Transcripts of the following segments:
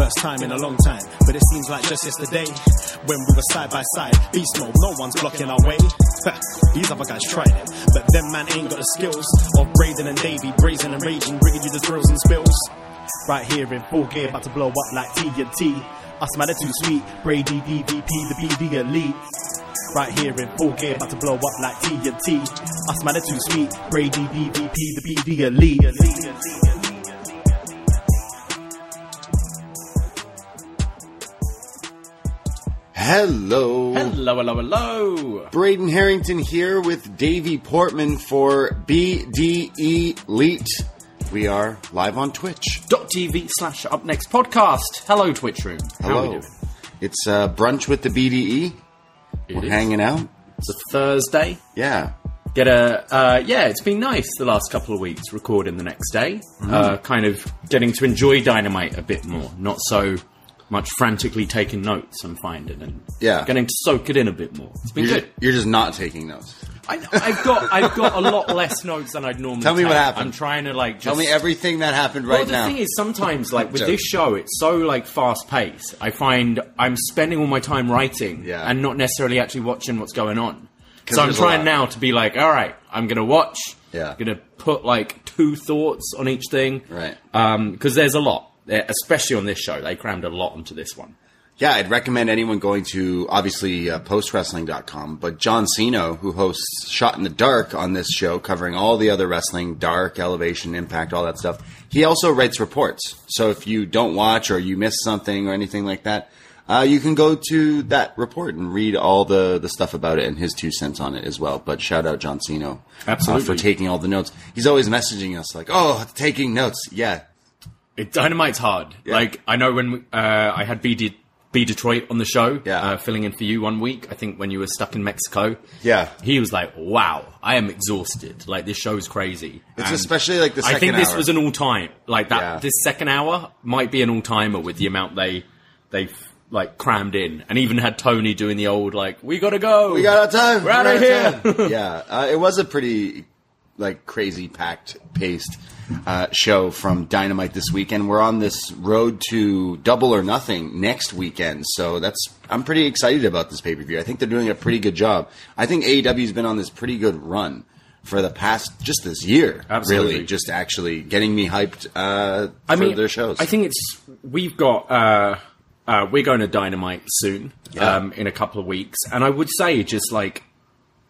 First time in a long time, but it seems like just yesterday when we were side by side. Beast mode, no one's blocking our way. These other guys tried it, but them man ain't got the skills of Braden and Davie, brazen and raging, bringing you the thrills and spills. Right here in full gear, about to blow up like TNT. Us man are too sweet, Brady DVP, the BD elite. Right here in full gear, about to blow up like TNT. Us man are too sweet, Brady DVP, the BD elite. Hello. Hello, hello, hello. Braden Herrington here with Davie Portman for BDE Elite. We are live on Twitch. .tv slash up next podcast. Hello, Twitch room. How are we Hello. doing? It's uh, brunch with the BDE. It We're is. hanging out. It's a Thursday. Yeah. Get a uh, yeah. It's been nice the last couple of weeks recording the next day. Mm-hmm. Uh, kind of getting to enjoy Dynamite a bit more. Not so much frantically taking notes. I'm finding and Yeah. getting to soak it in a bit more. It's been You're good. just, you're just not taking notes. I, I've got I've got a lot less notes than I'd normally. Tell me what happened. I'm trying to like just Tell me everything that happened Well, right the now. The thing is, sometimes, like with this show, it's so like fast paced. I find I'm spending all my time writing Yeah. and not necessarily actually watching what's going on. 'Cause So I'm trying now to be like, all right, I'm gonna watch. Yeah. I'm gonna put like two thoughts on each thing. Right. Um, Because there's a lot, especially on this show. They crammed a lot onto this one. Yeah, I'd recommend anyone going to obviously uh, postwrestling.com, but John Siino, who hosts Shot in the Dark on this show, covering all the other wrestling, Dark, Elevation, Impact, all that stuff, he also writes reports. So if you don't watch or you miss something or anything like that, uh, you can go to that report and read all the, the stuff about it and his two cents on it as well. But shout out John Siino uh, for taking all the notes. He's always messaging us like, "Oh, taking notes." Yeah, It, Dynamite's hard. Yeah. Like I know when uh, I had B, D, B Detroit on the show, Yeah. uh, filling in for you one week. I think when you were stuck in Mexico. Yeah. he was like, "Wow, I am exhausted. Like this show's crazy." It's And especially, like, the I think second this hour. was an all time. Like that. Yeah. This second hour might be an all timer with the amount they they like crammed in, and even had Tony doing the old like, "We gotta go. We got our time. We're outta out of here. yeah, uh, it was a pretty like crazy packed paced uh, show from Dynamite this weekend. We're on this road to Double or Nothing next weekend, so that's I'm pretty excited about this pay per view. I think they're doing a pretty good job. I think AEW's been on this pretty good run for the past just this year. Absolutely. really, just actually getting me hyped uh, I for mean, their shows. I think it's we've got uh, uh, we're going to Dynamite soon Yeah. um, in a couple of weeks, and I would say just like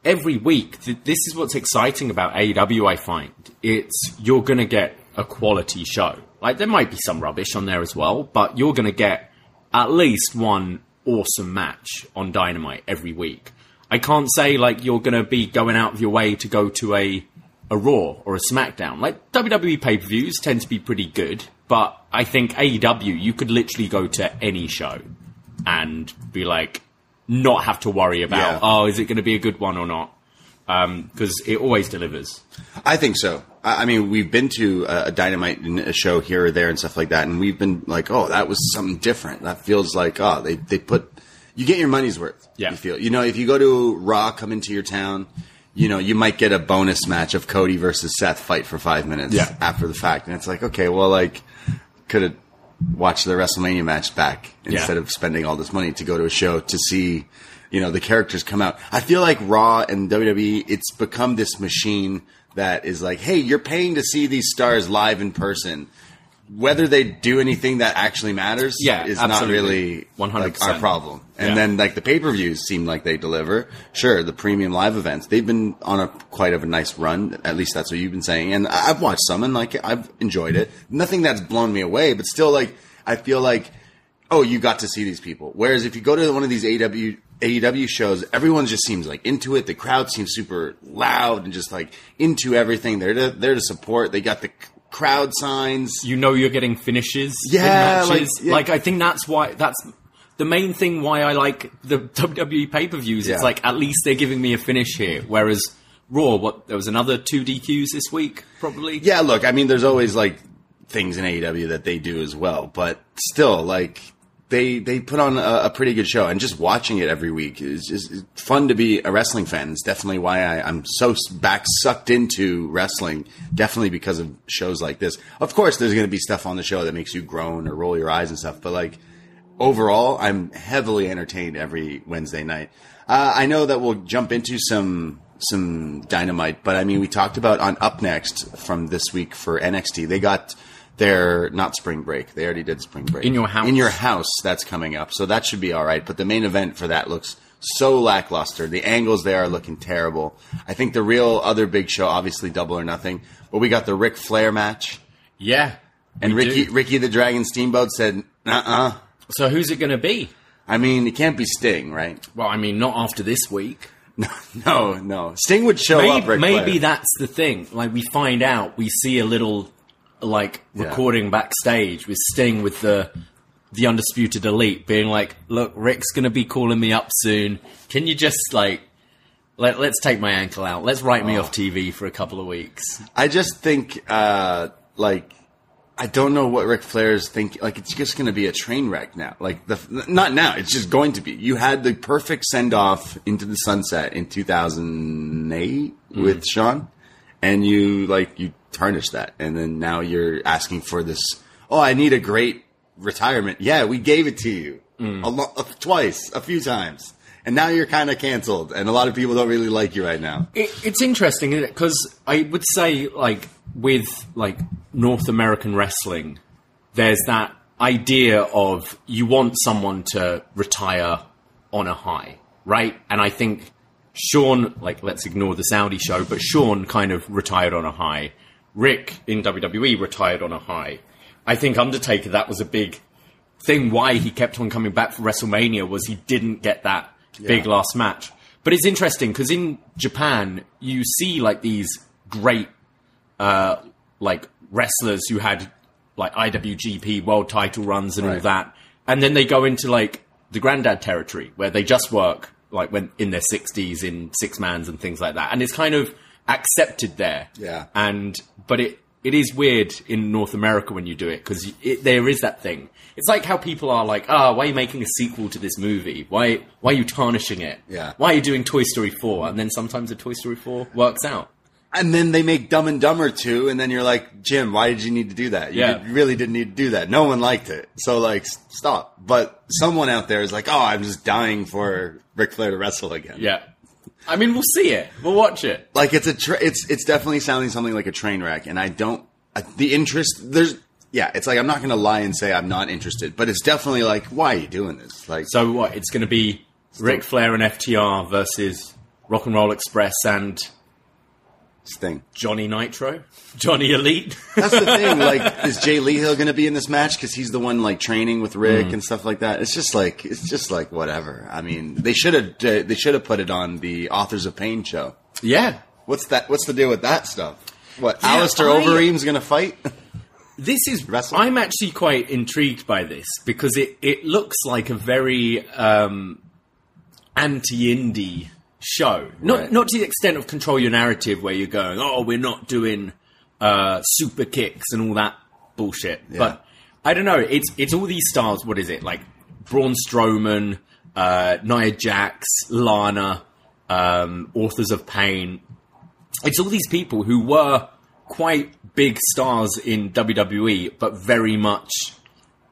every week, th- this is what's exciting about AEW. I find it's you're going to get a quality show. Like there might be some rubbish on there as well, but you're going to get at least one awesome match on Dynamite every week. I can't say like you're going to be going out of your way to go to a a Raw or a SmackDown. Like WWE pay per views tend to be pretty good, but I think AEW you could literally go to any show and be like not have to worry about Yeah. oh is it going to be a good one or not um, because it always delivers. I think so. I I mean, we've been to a, a dynamite a show here or there and stuff like that, and we've been like, oh, that was something different. That feels like, oh, they they put you get your money's worth. Yeah. you feel. You know, if you go to Raw, come into your town. You know, you might get a bonus match of Cody versus Seth fight for five minutes Yeah. after the fact, and it's like, okay, well, like, could have watched the WrestleMania match back instead of spending all this money to go to a show to see, you know, the characters come out. I feel like Raw and WWE, it's become this machine that is like, hey, you're paying to see these stars live in person. Whether they do anything that actually matters Yeah, is absolutely. not really 100%. our problem. And Yeah. then like the pay per views seem like they deliver. Sure, the premium live events they've been on a quite of a nice run. At least that's what you've been saying. And I've watched some and like I've enjoyed it. Nothing that's blown me away, but still like I feel like oh you got to see these people. Whereas if you go to one of these AW AEW shows, everyone just seems like into it. The crowd seems super loud and just like into everything. They're to, there to support. They got the crowd signs. you know you're getting finishes. in Yeah, like- matches. yeah. like I think that's why that's the main thing why I like the WWE pay per views. It's like at least they're giving me a finish here. Whereas Raw, what there was another two DQs this week, probably. Yeah, look, I mean, there's always like things in AEW that they do as well, but still, like they they put on a, a pretty good show, and just watching it every week is fun to be a wrestling fan. It's definitely why I, I'm so back sucked into wrestling. Definitely because of shows like this. Of course, there's going to be stuff on the show that makes you groan or roll your eyes and stuff, but like overall, I'm heavily entertained every Wednesday night. Uh, I know that we'll jump into some some dynamite, but I mean, we talked about on Up Next from this week for NXT. They got their not spring break. They already did spring break In Your House. In your house, that's coming up, so that should be all right. But the main event for that looks so lackluster. The angles there are looking terrible. I think the real other big show, obviously Double or Nothing, but we got the Ric Flair match. Yeah. And Ricky, do. Ricky the Dragon Steamboat said, "Uh, uh So who's it going to be? I mean, it can't be Sting, right? Well, I mean, not after this week. No, no. Sting would show maybe, up. Ric maybe Flair. that's the thing. Like we find out, we see a little like Yeah. recording backstage with Sting with the the undisputed elite being like, "Look, Ric's going to be calling me up soon. Can you just like let, let's take my ankle out. Let's write me Oh. off TV for a couple of weeks." I just think, uh, like, I don't know what Ric Flair's thinking. Like, it's just going to be a train wreck now. Like, the not now. It's just going to be. You had the perfect send off into the sunset in 2008 with Shawn, and you like you tarnished that, and then now you're asking for this. Oh, I need a great retirement. Yeah, we gave it to you a lo- uh, twice, a few times. And now you're kind of canceled, and a lot of people don't really like you right now. It, it's interesting because I would say, like with like North American wrestling, there's that idea of you want someone to retire on a high, right? And I think Shawn, like let's ignore the Saudi show, but Shawn kind of retired on a high. Ric in WWE retired on a high. I think Undertaker that was a big thing why he kept on coming back for WrestleMania was he didn't get that big Yeah. last match. But it's interesting because in Japan you see like these great uh, like wrestlers who had like IWGP world title runs and all that, and then they go into like the granddad territory where they just work like when in their sixties in six mans and things like that, and it's kind of accepted there. Yeah. and but it it is weird in North America when you do it because there is that thing. It's like how people are like, "Ah, why are you making a sequel to this movie? Why why are you tarnishing it? Yeah. why are you doing Toy Story 4? And then sometimes a Toy Story 4 works out. And then they make Dumb and Dumber too, and then you're like, Jim, why did you need to do that? You Yeah. did- really didn't need to do that. No one liked it. So like, stop. But someone out there is like, oh, I'm just dying for Ric Flair to wrestle again. Yeah. I mean, we'll see it. We'll watch it. Like it's a, tra- it's, it's definitely sounding something like a train wreck, and I don't, I, the interest, there's, yeah, it's like, I'm not going to lie and say I'm not interested, but it's definitely like, why are you doing this? Like, So what? It's going to be Ric Flair and FTR versus Rock and Roll Express and Sting. Johnny Nitro, Johnny Elite. That's the thing. Like, is Jay Lethal going to be in this match because he's the one like training with Ric Mm. and stuff like that? It's just like it's just like whatever. I mean, they should have uh, they should have put it on the Authors of Pain show. yeah. What's that? What's the deal with that stuff? What? Yeah, Alistair I- Overeem's going to fight? This is. Wrestle? I'm actually quite intrigued by this because it it looks like a very um, anti-indie show. Not Right. not to the extent of control your narrative where you're going, oh, we're not doing uh, super kicks and all that bullshit. But I don't know. It's it's all these stars. What is it like? Braun Strowman, uh, Nia Jax, Lana, um, Authors of Pain. It's all these people who were quite big stars in WWE, but very much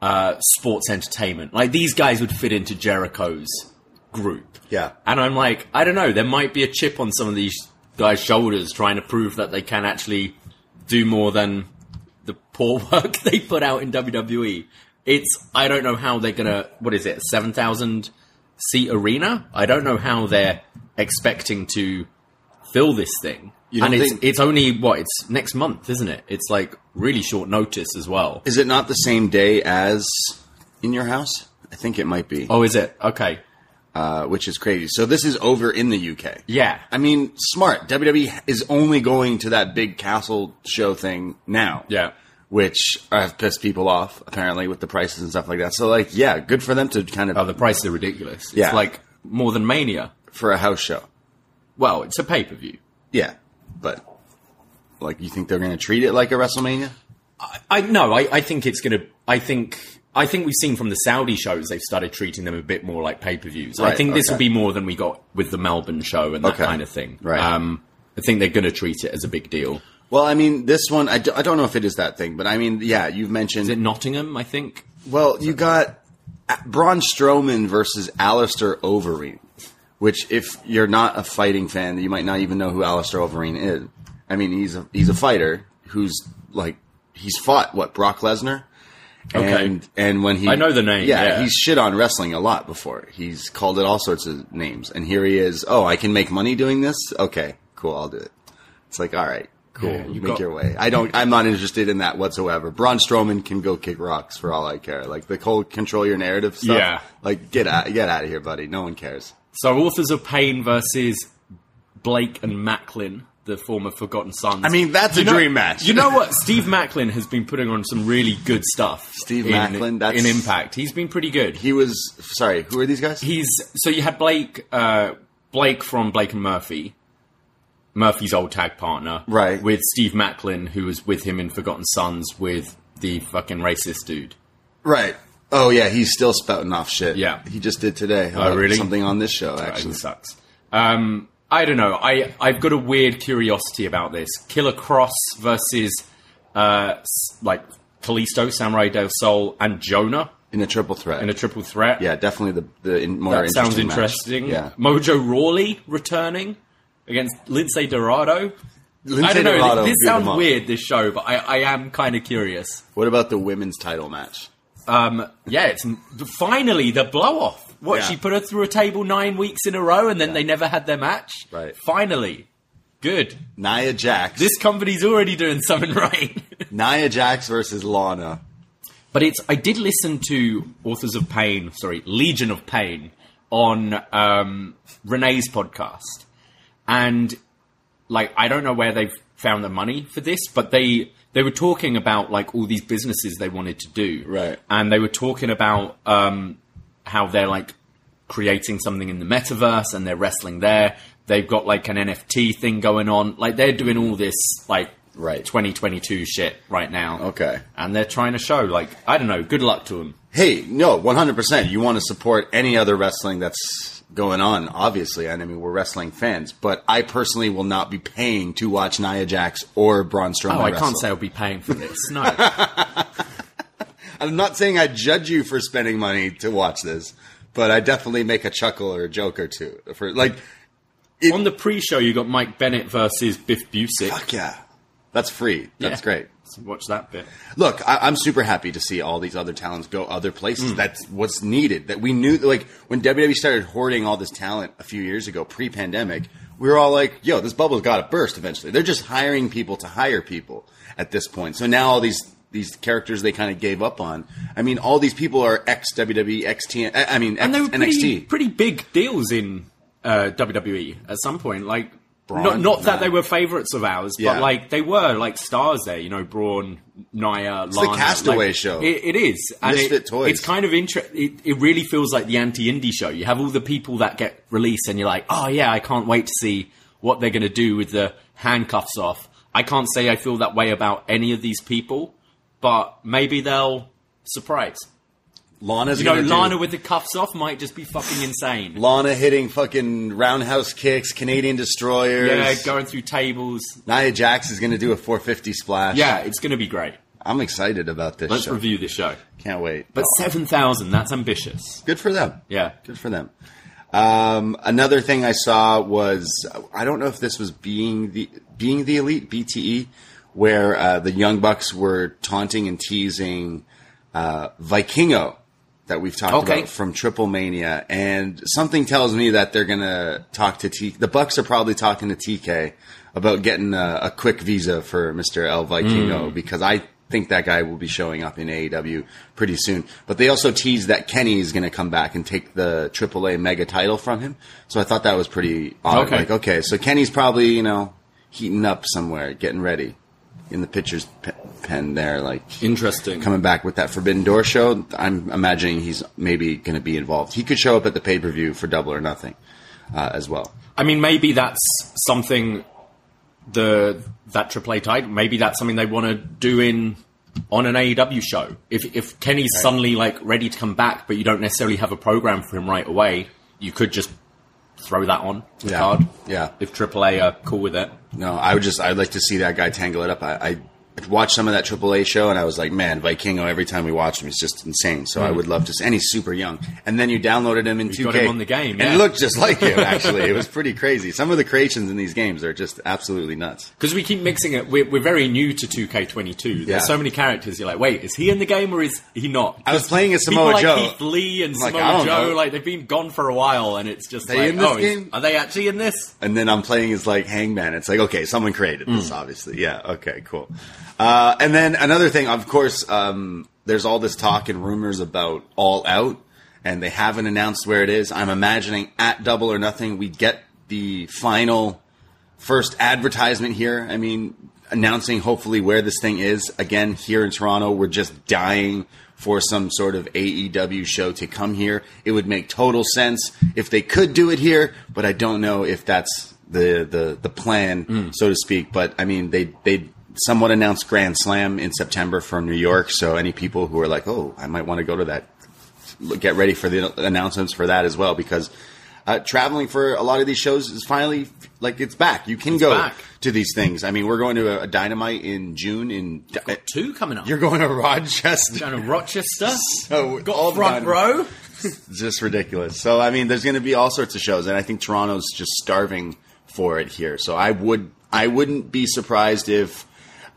uh, sports entertainment. Like these guys would fit into Jericho's group. Yeah. And I'm like, I don't know, there might be a chip on some of these guys' shoulders trying to prove that they can actually do more than the poor work they put out in WWE. It's, I don't know how they're gonna, what is it, 7,000 seat arena? I don't know how they're expecting to fill this thing. And it's, think- it's only, what, it's next month, isn't it? It's like really short notice as well. Is it not the same day as in your house? I think it might be, Oh, is it? Okay. Uh, which is crazy. So this is over in the UK. Yeah. I mean, smart. WWE is only going to that big castle show thing now. Yeah. Which I've pissed people off, apparently, with the prices and stuff like that. So, like, yeah, good for them to kind of, Oh, the prices are ridiculous. It's Yeah. like more than Mania. for a house show. Well, it's a pay per view. Yeah. But, like, you think they're going to treat it like a WrestleMania? I no, I, I think it's gonna. I think I think we've seen from the Saudi shows they've started treating them a bit more like pay per views. I Right, think this okay. will be more than we got with the Melbourne show and that Okay. kind of thing. Right. Um, I think they're going to treat it as a big deal. Well, I mean, this one, I, do, I don't know if it is that thing, but I mean, yeah, you've mentioned. Is it Nottingham? I think. Well, you got Braun Strowman versus Alistair Overeem, which, if you're not a fighting fan, you might not even know who Alistair Overeem is. I mean, he's a, he's a fighter who's like he's fought what Brock Lesnar. Okay. And and when he I know the name, yeah. he's shit on wrestling a lot before. He's called it all sorts of names, and here he is. Oh, I can make money doing this. Okay, cool, I'll do it. It's like, all right, cool, Yeah, you make got- your way. I don't. I'm not interested in that whatsoever. Braun Strowman can go kick rocks for all I care. Like the whole control your narrative stuff. Yeah. Like get out, get out of here, buddy. No one cares. So Authors of Pain versus Blake and Maclin, the former Forgotten Sons. I mean, that's a know- dream match. You know what? Steve Maclin has been putting on some really good stuff. Steve in, Maclin, that's- in Impact. He's been pretty good. He was sorry. Who are these guys? he's so you had Blake uh, Blake from Blake and Murphy, Murphy's old tag partner, Right. With Steve Maclin, who was with him in Forgotten Sons with the fucking racist dude. right. Oh yeah, he's still spouting off shit. Yeah. he just did today. Oh, about really? Something on this show Actually, actually. sucks. Um, I don't know. I I've got a weird curiosity about this. Killer Kross versus uh, like Kalisto, Samurai Del Sol, and Jonah In a triple threat. in a triple threat. yeah, definitely the the in, more that interesting sounds match. interesting. Yeah, Mojo Rawley returning against Lince Dorado. Lince I don't know. Dorado this beat sounds weird. This show, but I, I am kind of curious. What about the women's title match? Um, yeah, it's finally the blow off. What Yeah. she put her through a table nine weeks in a row, and then they never had their match. Right. Finally, good. Nia Jax. This company's already doing something right. Nia Jax versus Lana. But it's I did listen to Authors of Pain, sorry, Legion of Pain on um, Renee's podcast, and like I don't know where they've found the money for this, but they they were talking about like all these businesses they wanted to do, Right. And they were talking about um, how they're like creating something in the metaverse and they're wrestling there. They've got like an NFT thing going on, like they're doing all this like Right. 2022 shit right now. Okay. And they're trying to show, like, I don't know, good luck to them. Hey, no, one hundred percent. You want to support any other wrestling that's going on, obviously. And I mean, we're wrestling fans, but I personally will not be paying to watch Nia Jax or Braun oh, Strowman. Oh, I wrestle. can't say I'll be paying for this. No. I'm not saying I judge you for spending money to watch this, but I definitely make a chuckle or a joke or two for like. On the pre-show, you got Mike Bennett versus Biff Busick. Fuck yeah, that's free. That's Yeah. great. Watch that bit. Look, I, I'm super happy to see all these other talents go other places. Hmm. That's what's needed. That we knew, like when WWE started hoarding all this talent a few years ago, pre-pandemic, we were all like, "Yo, this bubble's got to burst eventually." They're just hiring people to hire people at this point. So now all these these characters they kind of gave up on. I mean, all these people are ex WWE, ex TN. I mean, ex And they were pretty, pretty big deals in uh, WWE at some point. Like, Braun? not, not that they were favorites of ours, Yeah. but like they were like stars there. You know, Braun, Nia, the Lana. Castaway like, show. It, it is. And Misfit it, toys. It's kind of interesting. It, it really feels like the anti-indie show. You have all the people that get released, and you're like, oh yeah, I can't wait to see what they're going to do with the handcuffs off. I can't say I feel that way about any of these people, but maybe they'll surprise. Lana's You know, gonna do- Lana with the cuffs off might just be fucking insane. Lana hitting fucking roundhouse kicks, Canadian destroyers. Yeah, going through tables. Nia Jax is going to do a 450 splash. Yeah, it's going to be great. I'm excited about this Let's show. review this show. Can't wait. But 7,000, that's ambitious. Good for them. Yeah. Good for them. Um, another thing I saw was I don't know if this was being the being the elite BTE, where uh, the Young Bucks were taunting and teasing uh, Vikingo that we've talked Okay. about from Triple Mania, and something tells me that they're gonna talk to T. The Bucks are probably talking to TK about getting a, a quick visa for Mister El Vikingo because I think that guy will be showing up in AEW pretty soon. But they also teased that Kenny is going to come back and take the AAA mega title from him. So I thought that was pretty odd. Okay. Like, okay, so Kenny's probably, you know, heating up somewhere, getting ready in the pitcher's pen there, like Interesting. coming back with that Forbidden Door show. I'm imagining he's maybe going to be involved. He could show up at the pay per view for Double or Nothing uh, as well. I mean, maybe that's something the that AAA title. Maybe that's something they want to do in on an AEW show. If if Kenny's suddenly like ready to come back, but you don't necessarily have a program for him right away, you could just throw that on the Yeah. card. Yeah. If AAA are cool with it. No, I would just I'd like to see that guy tangle it up. I, I watched some of that AAA show and I was like, man, Vikingo. Every time we watched him, he's just insane. So I would love to. see And he's super young. And then you downloaded him in You 2K, got him on the game, and yeah. it looked just like him. Actually, it was pretty crazy. Some of the creations in these games are just absolutely nuts. Because we keep mixing it. We're, we're very new to 2K22. There's Yeah. so many characters. You're like, wait, is he in the game or is he not? I was playing as Samoa like Joe. Lee and I'm Samoa don't Joe, know. like they've been gone for a while, and it's just They like, in this oh, is- game? are they actually in this? and then I'm playing as like Hangman. It's like, okay, someone created Hmm. this, obviously. Yeah, okay, cool. Uh, and then another thing, of course, um, there's all this talk and rumors about All Out, and they haven't announced where it is. I'm imagining at Double or Nothing, we get the final first advertisement here. I mean, announcing hopefully where this thing is. Again, here in Toronto, we're just dying for some sort of AEW show to come here. It would make total sense if they could do it here, but I don't know if that's the the, the plan, so to speak. But I mean, they they somewhat announced Grand Slam in September from New York. So any people who are like, oh, I might want to go to that, get ready for the announcements for that as well because uh, traveling for a lot of these shows is finally like it's back. You can go back. to these things. I mean, we're going to a, a Dynamite in June. In Two coming up. you're going to Rochester. going to Rochester. So Got all front row. It's just ridiculous. So I mean, there's going to be all sorts of shows, and I think Toronto's just starving for it here. So I would, I wouldn't be surprised if,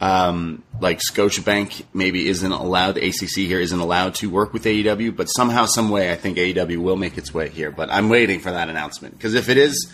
um, like Scotiabank maybe isn't allowed, the ACC here isn't allowed to work with AEW, but somehow, some way, I think AEW will make its way here. But I'm waiting for that announcement because if it is,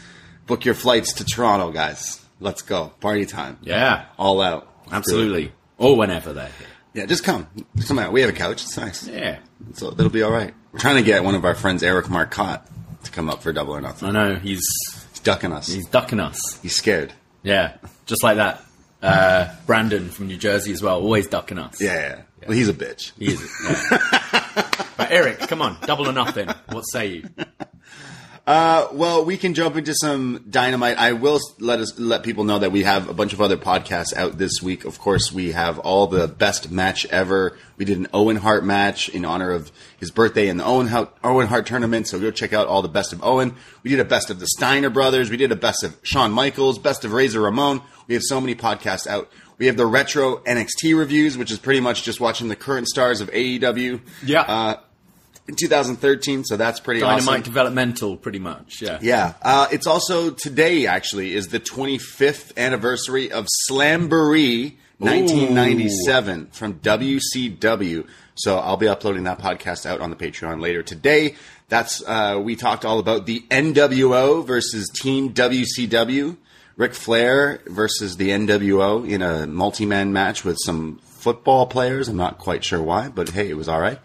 book your flights to Toronto, guys. Let's go, party time. Yeah, all out. absolutely. Or whenever they're. Yeah, just come, just come out. We have a couch. It's nice. Yeah. So it'll be all right. We're trying to get one of our friends, Eric Marcotte, to come up for Double or Nothing. I know he's He's ducking us. he's ducking us. He's scared. Yeah, just like that. Uh, Brandon from New Jersey as well, always ducking us. Yeah, yeah. Well, he's a bitch. He is. Yeah. but Eric, come on, double or nothing. What say you? Uh, well, we can jump into some dynamite. I will let us let people know that we have a bunch of other podcasts out this week. Of course, we have all the best match ever. We did an Owen Hart match in honor of his birthday in the Owen Hart, Owen Hart tournament. So go check out all the best of Owen. We did a best of the Steiner brothers. We did a best of Shawn Michaels, best of Razor Ramon. We have so many podcasts out. We have the retro NXT reviews, which is pretty much just watching the current stars of AEW. Yeah. Uh, in 2013, so that's pretty Dynamite awesome. developmental, pretty much. Yeah. Yeah, uh, it's also today. Actually, is the 25th anniversary of Slamboree 1997 from WCW. So I'll be uploading that podcast out on the Patreon later today. That's uh, we talked all about the NWO versus Team WCW. Ric Flair versus the NWO in a multi-man match with some football players. I'm not quite sure why, but hey, it was all right.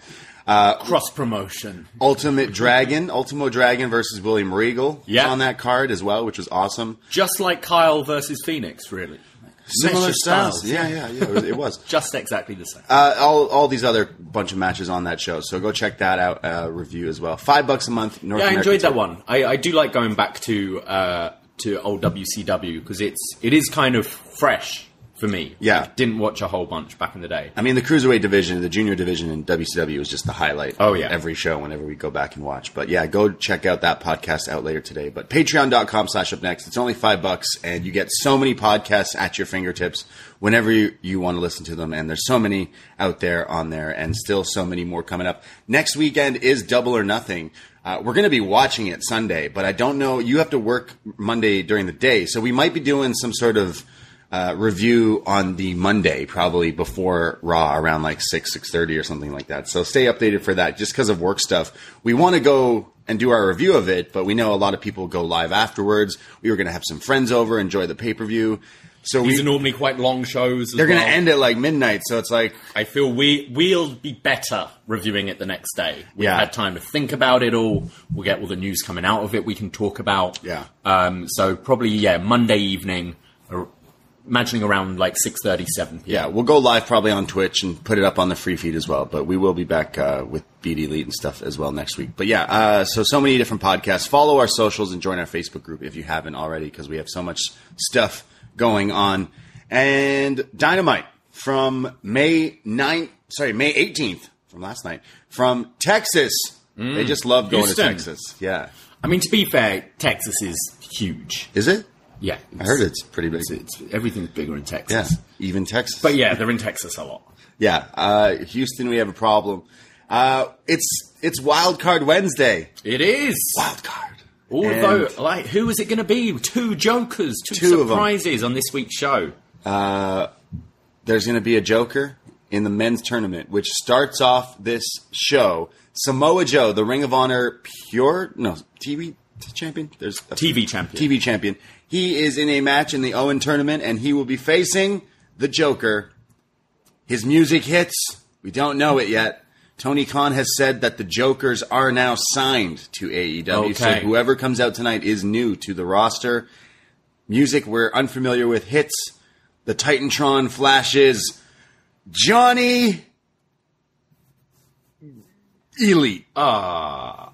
Cross promotion. Ultimate Dragon, Ultimo Dragon versus William Regal Yeah. on that card as well, which was awesome. Just like Kyle versus Fenix, really. Similar styles. styles. Yeah, yeah, yeah. It was. It was. Just exactly the same. Uh, all, all these other bunch of matches on that show. So go check that out, uh, review as well. Five bucks a month. North yeah, I enjoyed that one. I, I do like going back to uh, to old WCW because it's it is kind of fresh for me. Yeah. I didn't watch a whole bunch back in the day. I mean, the cruiserweight division, the junior division in WCW was just the highlight. Oh, yeah. every show whenever we go back and watch. But yeah, go check out that podcast out later today. But Patreon.com slash up next. It's only five bucks, and you get so many podcasts at your fingertips whenever you, you want to listen to them. And there's so many out there on there, and still so many more coming up. Next weekend is Double or Nothing. Uh, we're going to be watching it Sunday, but I don't know. You have to work Monday during the day, so we might be doing some sort of uh, review on the Monday, probably before Raw, around like six six thirty or something like that. So stay updated for that. Just because of work stuff, we want to go and do our review of it, but we know a lot of people go live afterwards. We were going to have some friends over, enjoy the pay per view. So These we, are normally quite long shows. As they're going to end at like midnight. So it's like I feel we we'll be better reviewing it the next day. We've Yeah. had time to think about it all. We'll get all the news coming out of it. We can talk about. Yeah. Um. So probably yeah Monday evening, imagining around like six thirty seven p.m. Yeah, we'll go live probably on Twitch and put it up on the free feed as well. But we will be back uh, with BD Elite and stuff as well next week. But yeah, uh, so so many different podcasts. Follow our socials and join our Facebook group if you haven't already, because we have so much stuff going on. And Dynamite from May 9th, sorry, May 18th from last night from Texas. They just love going Houston. to Texas. Yeah. I mean, to be fair, Texas is huge. Is it? Yeah, I heard it's pretty big. It's, it's, everything's bigger in Yeah. Texas. Even Texas. But yeah, they're in Texas a lot. Yeah, uh, Houston, we have a problem. Uh, it's it's Wild Card Wednesday. It is. Wild Card. Although, And, like, who is it going to be? Two jokers, two, Two surprises on this week's show. there's going to be a Joker in the men's tournament, which starts off this show. Samoa Joe, the Ring of Honor pure no TV champion. There's a TV champion. TV champion. He is in a match in the Owen tournament, and he will be facing the Joker. His music hits. We don't know it yet. Tony Khan has said that the Jokers are now signed to AEW. So Okay. whoever comes out tonight is new to the roster. Music we're unfamiliar with hits. The Titantron flashes. Johnny Elite. Ah.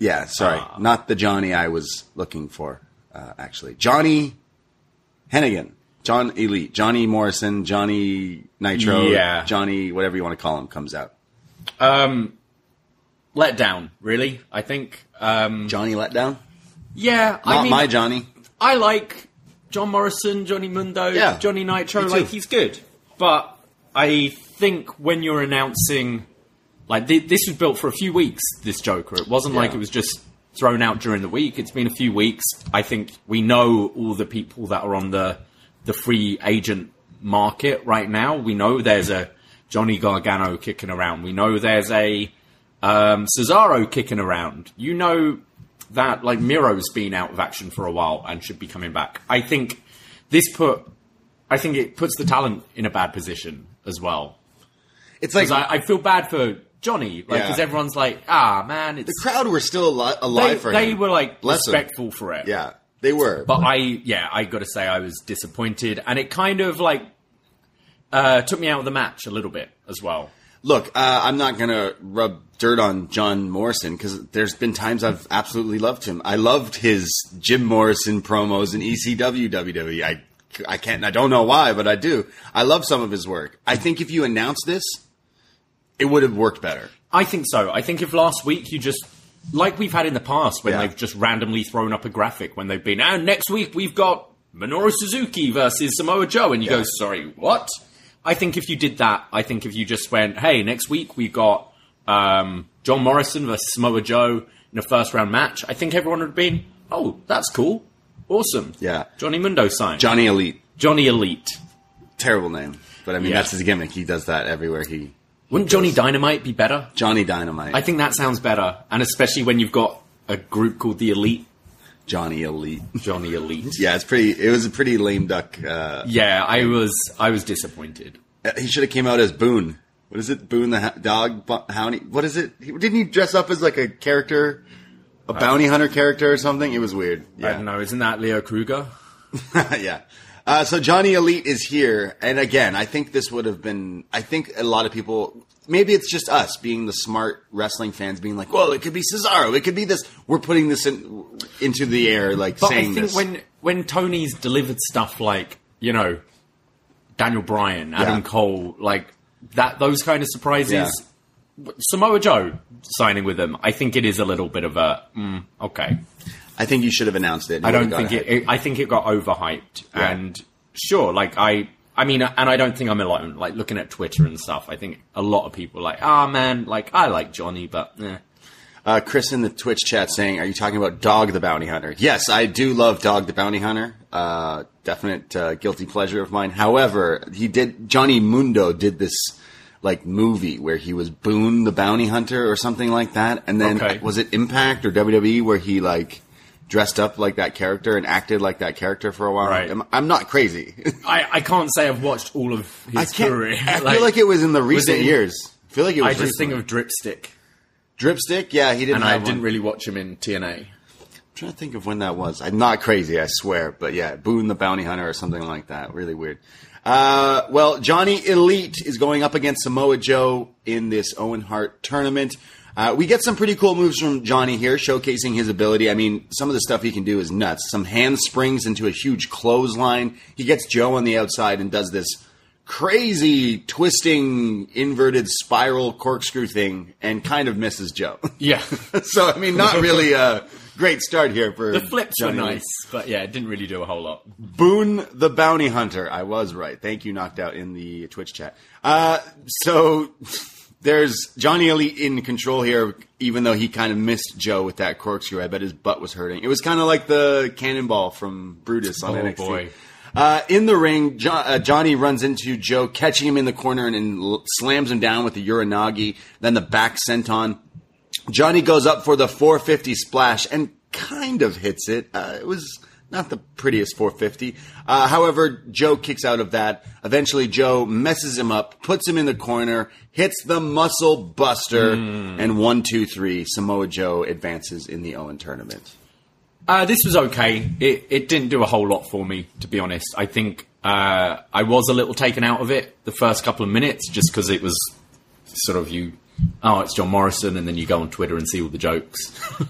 Yeah, sorry. Not the Johnny I was looking for, uh, actually. Johnny Hennigan. John Elite. Johnny Morrison. Johnny Nitro. Yeah. Johnny, whatever you want to call him, comes out. Um, let down, really. I think. Um, Johnny Letdown? yeah, Not I mean, my Johnny. I like John Morrison, Johnny Mundo, Yeah. Johnny Nitro. Like he's good, but I think when you're announcing, like th- this was built for a few weeks. This Joker, it wasn't like it was just thrown out during the week. It's been a few weeks. I think we know all the people that are on the the free agent market right now. We know there's a Johnny Gargano kicking around. We know there's a um, Cesaro kicking around. You know that like Miro's been out of action for a while and should be coming back. I think this put, I think it puts the talent in a bad position as well. It's like I, I feel bad for Johnny, like Yeah. because everyone's like, ah man, it's the crowd were still ali- alive they, for they him. were like Bless 'em. respectful for it. Yeah, they were. But I, yeah, I got to say, I was disappointed, and it kind of like uh, took me out of the match a little bit as well. Look, uh, I'm not going to rub dirt on John Morrison because there's been times I've absolutely loved him. I loved his Jim Morrison promos in ECW WWE. I, I can't, I don't know why, but I do. I love some of his work. I think if you announce this, it would have worked better. I think so. I think if last week you just like we've had in the past when Yeah. they've just randomly thrown up a graphic when they've been, and next week we've got Minoru Suzuki versus Samoa Joe, and you Yeah. go, sorry, what? I think if you did that, I think if you just went, hey, next week we've got um, John Morrison versus Samoa Joe in a first round match, I think everyone would have been, oh, that's cool, awesome. Yeah. Johnny Mundo signed. Johnny Elite, Johnny Elite. terrible name, but I mean Yeah. that's his gimmick. He does that everywhere. He Wouldn't Johnny Dynamite be better? Johnny Dynamite, I think that sounds better, and especially when you've got a group called the Elite, Johnny Elite. Johnny Elite. yeah, it's pretty. It was a pretty lame duck. Uh, Yeah, I was I was disappointed. he should have came out as Boone. What is it? Boone the dog bu- houndy. What is it? He, didn't he dress up as like a character, a bounty hunter character or something? It was weird. I don't know, isn't that Leo Kruger? yeah. Uh, so Johnny Elite is here, and again, I think this would have been. I think a lot of people. Maybe it's just us being the smart wrestling fans, being like, "Well, it could be Cesaro, it could be this." We're putting this in, into the air, like But saying I think this. when when Tony's delivered stuff like you know Daniel Bryan, Adam Yeah. Cole, like that. Those kind of surprises. Yeah. Samoa Joe signing with them. I think it is a little bit of a mm, okay. I think you should have announced it. I don't think it, it. I think it got overhyped, Yeah. and sure, like I. I mean, and I don't think I'm alone. Like looking at Twitter and stuff, I think a lot of people are like, ah, man, like I like Johnny, but eh. Uh, Chris in the Twitch chat saying, "Are you talking about Dog the Bounty Hunter?" Yes, I do love Dog the Bounty Hunter. Uh, definite uh, guilty pleasure of mine. However, he did Johnny Mundo did this like movie where he was Boone the Bounty Hunter or something like that, and then Okay. was it Impact or WWE where he like dressed up like that character and acted like that character for a while? Right. I'm, I'm not crazy. I, I can't say I've watched all of his I career. I feel like it was in the recent it- years. I feel like it was. I just think of Dripstick, Dripstick. Yeah, he didn't. and I didn't really watch him in TNA. I'm trying to think of when that was. I'm not crazy, I swear. But yeah, Boone the Bounty Hunter or something like that. Really weird. Uh, well, Johnny Elite is going up against Samoa Joe in this Owen Hart tournament. Uh, we get some pretty cool moves from Johnny here, showcasing his ability. I mean, some of the stuff he can do is nuts. Some hand springs into a huge clothesline. He gets Joe on the outside and does this crazy twisting inverted spiral corkscrew thing and kind of misses Joe. Yeah, so I mean, not really a great start here for the flips Johnny were nice, but yeah, it didn't really do a whole lot. Boone the Bounty Hunter. I was right. Thank you, knocked out in the Twitch chat. Uh, so there's Johnny Elite in control here, even though he kind of missed Joe with that corkscrew. I bet his butt was hurting. It was kind of like the cannonball from Brutus on Oh, NXT. boy. Uh, in the ring, jo- uh, Johnny runs into Joe, catching him in the corner and, and l- slams him down with the Uranagi, then the back senton. Johnny goes up for the 450 splash and kind of hits it. Uh, it was not the prettiest 450. Uh, however, Joe kicks out of that. Eventually, Joe messes him up, puts him in the corner, hits the muscle buster, and one, two, three. Samoa Joe advances in the Owen tournament. Uh, this was okay. It, it didn't do a whole lot for me, to be honest. I think uh, I was a little taken out of it the first couple of minutes, just because it was sort of you. Oh, it's John Morrison, and then you go on Twitter and see all the jokes.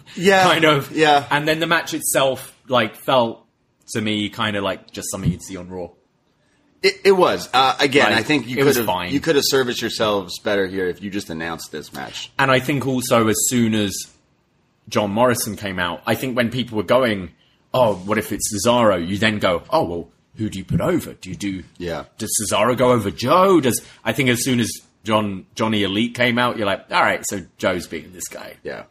Yeah, kind of. yeah. And then the match itself, like, felt to me kind of like just something you'd see on Raw. It, it was. Uh, again, Like, I think you could have fine. you could have serviced yourselves better here if you just announced this match. And I think also as soon as John Morrison came out, I think when people were going, "Oh, what if it's Cesaro?" You then go, "Oh, well, who do you put over? Do you do? Yeah. Does Cesaro go over Joe? Does I think as soon as John Johnny Elite came out, you're like, all right, so Joe's beating this guy. Yeah,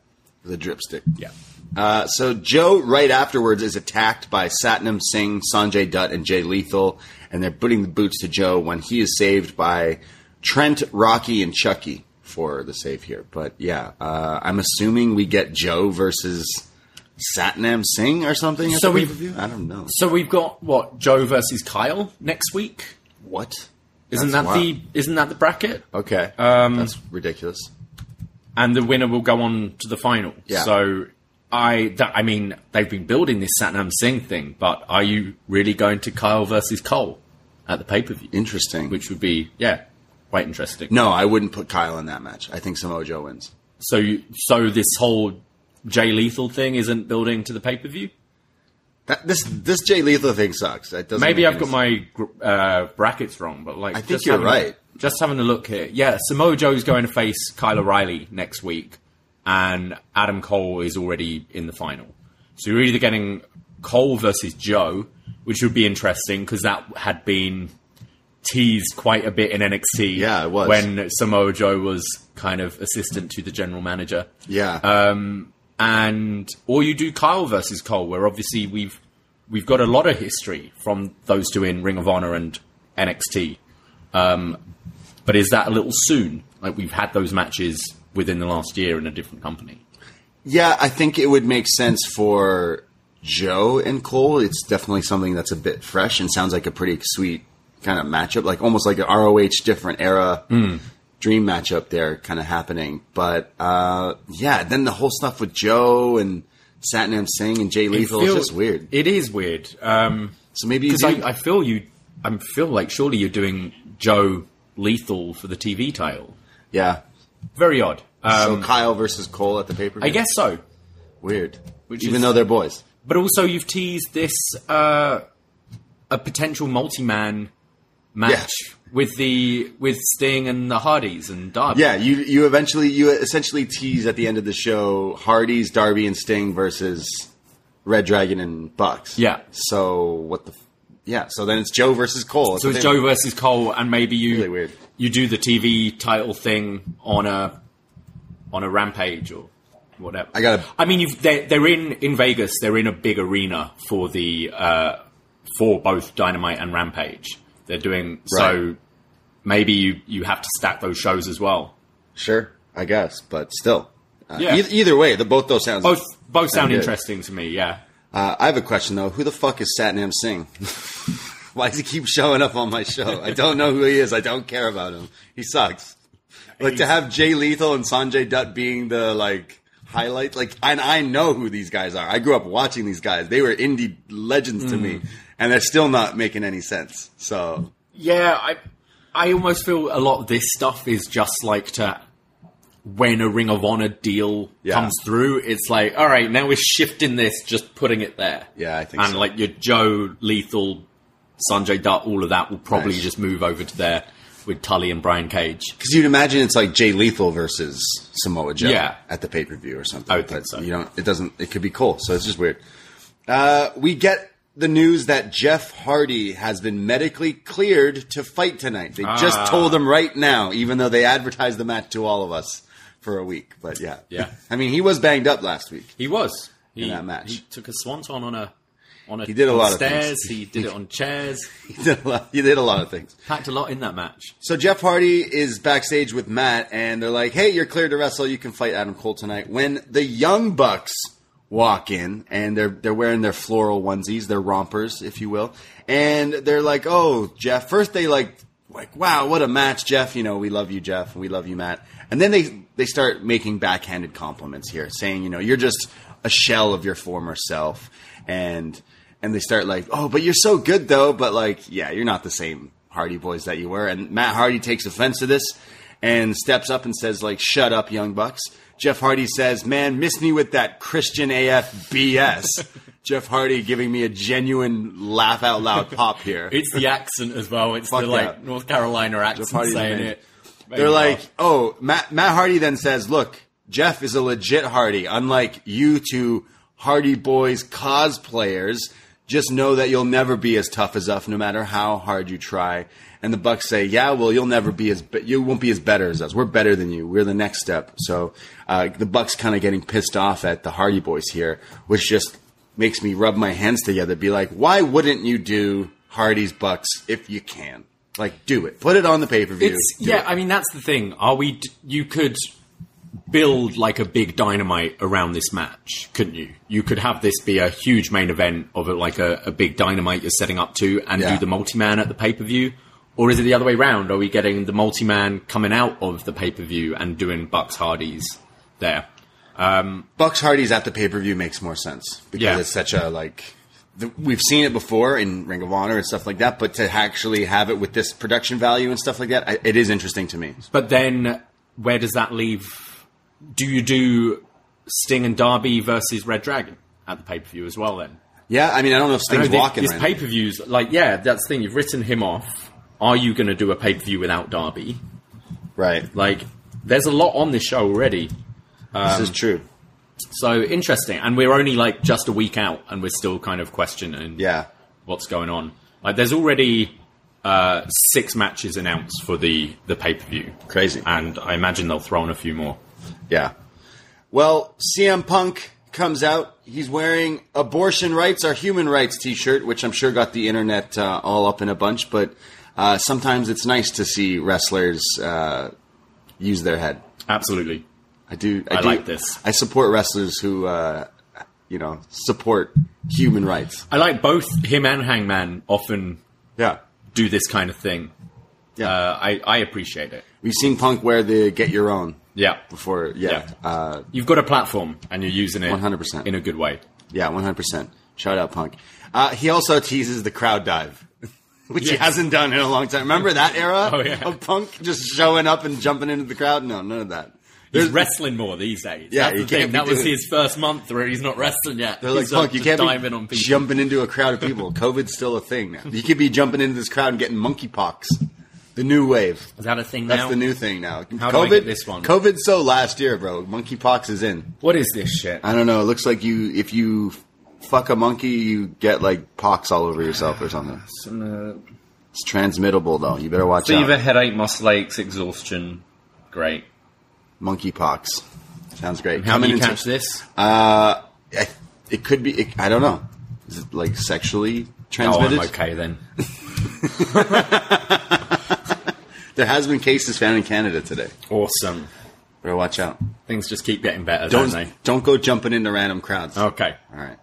the dripstick. Yeah. Uh, so Joe, right afterwards, is attacked by Satnam Singh, Sanjay Dutt, and Jay Lethal, and they're putting the boots to Joe when he is saved by Trent, Rocky, and Chucky for the save here. But yeah, uh, I'm assuming we get Joe versus Satnam Singh or something. At So the we-? I don't know So we've got what Joe versus Kyle next week. what. Isn't That's that the isn't that the bracket? okay? Um, That's ridiculous. and the winner will go on to the final. Yeah. So I, that, I mean, they've been building this Satnam Singh thing, but are you really going to Kyle versus Cole at the pay per view? Interesting. Which would be, yeah, quite interesting. no, I wouldn't put Kyle in that match. I think Samoa Joe wins. So, you, so this whole Jay Lethal thing isn't building to the pay per view. That, this this Jay Lethal thing sucks. Maybe I've got my uh, brackets wrong, but like I think you're having- right. Just having a look here, yeah, Samoa Joe's going to face Kyle O'Reilly next week, and Adam Cole is already in the final. So you're either getting Cole versus Joe, which would be interesting because that had been teased quite a bit in NXT. Yeah, it was. when Samoa Joe was kind of assistant to the general manager Yeah. um, and or you do Kyle versus Cole, where obviously we've we've got a lot of history from those two in Ring of Honor and NXT. Um, but is that a little soon? Like we've had those matches within the last year in a different company. Yeah, I think it would make sense for Joe and Cole. It's definitely something that's a bit fresh and sounds like a pretty sweet kind of matchup, like almost like an ROH different era Hmm. Dream matchup there kind of happening. But uh, yeah, then the whole stuff with Joe and Satnam Singh and Jay Lethal is just weird. It is weird. Um, So maybe because I, I feel you. I feel like surely you're doing Joe Lethal for the TV title. yeah. Very odd. so Um, Kyle versus Cole at the paper. I guess so. weird. Which Even is- though they're boys. But also, you've teased this uh, a potential multi-man match Yeah. With the with Sting and the Hardys and Darby. Yeah, you you eventually you essentially tease at the end of the show Hardy's, Darby, and Sting versus Red Dragon and Bucks. Yeah. So what the? f- Yeah. So then it's Joe versus Cole. That's So it's Joe versus Cole, and maybe you Really weird. you do the TV title thing on a on a Rampage or whatever. I gotta- I mean, you've, they're they're in in Vegas. They're in a big arena for the uh, for both Dynamite and Rampage. They're doing so. Maybe you you have to stack those shows as well. Sure, I guess, but still. Uh, Yeah. Either, either way, the both those sounds Both both sound interesting to me. Yeah. Uh, I have a question though. Who the fuck is Satnam Singh? Why does he keep showing up on my show? I don't know who he is. I don't care about him. He sucks. Like to have Jay Lethal and Sanjay Dutt being the like highlight. Like, and I know who these guys are. I grew up watching these guys. They were indie legends to Mm. me, and they're still not making any sense. So Yeah, I I almost feel a lot of this stuff is just like to when a Ring of Honor deal Yeah. comes through, it's like, all right, now we're shifting this, just putting it there. Yeah, I think and so. like your Joe, Lethal, Sanjay Dutt, all of that will probably Nice. just move over to there with Tully and Brian Cage. Because you'd imagine it's like Jay Lethal versus Samoa Joe Yeah. at the pay per view or something. I would think But so. You don't. It doesn't. It could be cool. So it's just weird. Uh, we get the news that Jeff Hardy has been medically cleared to fight tonight. They Ah. just told him right now, even though they advertised the match to all of us for a week. But yeah, Yeah. I mean, he was banged up last week. He was he, In that match. He took a swanton on a on a He did a lot of stairs. He did it on chairs. He did a lot. He did a lot of things. Packed a lot in that match. So Jeff Hardy is backstage with Matt, and they're like, "Hey, you're cleared to wrestle. You can fight Adam Cole tonight." When the Young Bucks walk in, and they're they're wearing their floral onesies, their rompers, if you will, and they're like, "Oh, Jeff." First, they like like, "Wow, what a match, Jeff." You know, we love you, Jeff, we love you, Matt. And then they they start making backhanded compliments here, saying, "You know, you're just a shell of your former self," and and they start like, "Oh, but you're so good though." But like, yeah, you're not the same Hardy Boys that you were. And Matt Hardy takes offense to this and steps up and says, like, "Shut up, Young Bucks." Jeff Hardy says, "Man, miss me with that Christian AF BS." Jeff Hardy giving me a genuine laugh out loud pop here. It's the accent as well. It's Fuck the like. North Carolina accent saying it. They're like, oh, Matt, Matt Hardy then says, look, Jeff is a legit Hardy. Unlike you two Hardy Boys cosplayers, just know that you'll never be as tough as us no matter how hard you try. And the Bucks say, yeah, well, you'll never be as, you won't be as better as us. We're better than you. We're the next step. So, uh, the Bucks kind of getting pissed off at the Hardy Boys here, which just makes me rub my hands together, be like, why wouldn't you do Hardy's Bucks if you can? Like, do it. Put it on the pay per view. Yeah. I mean, that's the thing. Are we? d- You could build like a big dynamite around this match, couldn't you? You could have this be a huge main event of a, like a, a big dynamite you're setting up to, and Yeah. do the multi man at the pay per view. Or is it the other way round? Are we getting the multi man coming out of the pay per view and doing Bucks Hardys there? Um, Bucks Hardy's at the pay per view makes more sense because Yeah. it's such a like. The, we've seen it before in Ring of Honor and stuff like that, but to actually have it with this production value and stuff like that, I, it is interesting to me. But then, where does that leave? Do you do Sting and Darby versus Red Dragon at the pay per view as well? Then Yeah, I mean, I don't know if Sting's walking this right pay per views, like yeah, that's the thing. You've written him off. Are you going to do a pay per view without Darby? Right, Like, there's a lot on this show already. this is true. So interesting, and we're only like just a week out, and we're still kind of questioning Yeah, what's going on. Like, there's already uh, six matches announced for the the pay per view, Crazy. and I imagine they'll throw in a few more. yeah. Well, CM Punk comes out. He's wearing "Abortion Rights Are Human Rights" T-shirt, which I'm sure got the internet uh, all up in a bunch. But uh, sometimes it's nice to see wrestlers uh, use their head. Absolutely. I do. I, I do, like this. I support wrestlers who, uh, you know, support human rights. I like both him and Hangman often Yeah, do this kind of thing. yeah. Uh, I, I appreciate it. We've seen Punk wear the "Get Your Own" Yeah. before. Yeah, Yeah. Uh, You've got a platform and you're using it 100%. in a good way. yeah, one hundred percent. Shout out Punk. Uh, he also teases the crowd dive. Which he hasn't done in a long time. Remember that era Oh, yeah. of Punk just showing up and jumping into the crowd? No, none of that. He's There's- wrestling more these days. Yeah, That's the can't thing. That was his first month where he's not wrestling yet. They're like, He's, uh, fuck, you can't diving be on people. jumping into a crowd of people. COVID's still a thing now. You could be jumping into this crowd and getting monkeypox. The new wave. Is that a thing That's now? the new thing now. How COVID, do I get this one? COVID's so last year, bro. Monkeypox is in. What is this shit? I don't know. It looks like you, if you fuck a monkey, you get like pox all over yourself or something. It's transmittable though. You better watch out. Fever, out. headache, muscle aches, exhaustion. Great. Monkey pox. Sounds great. How do Coming you catch this? Uh, I, it could be. It, I don't know. Is it like sexually transmitted? Oh, transmitted? I'm okay then. There has been cases found in Canada today. Awesome. Better watch out. Things just keep getting better, Don't don't, they? don't go jumping into random crowds. Okay. All right.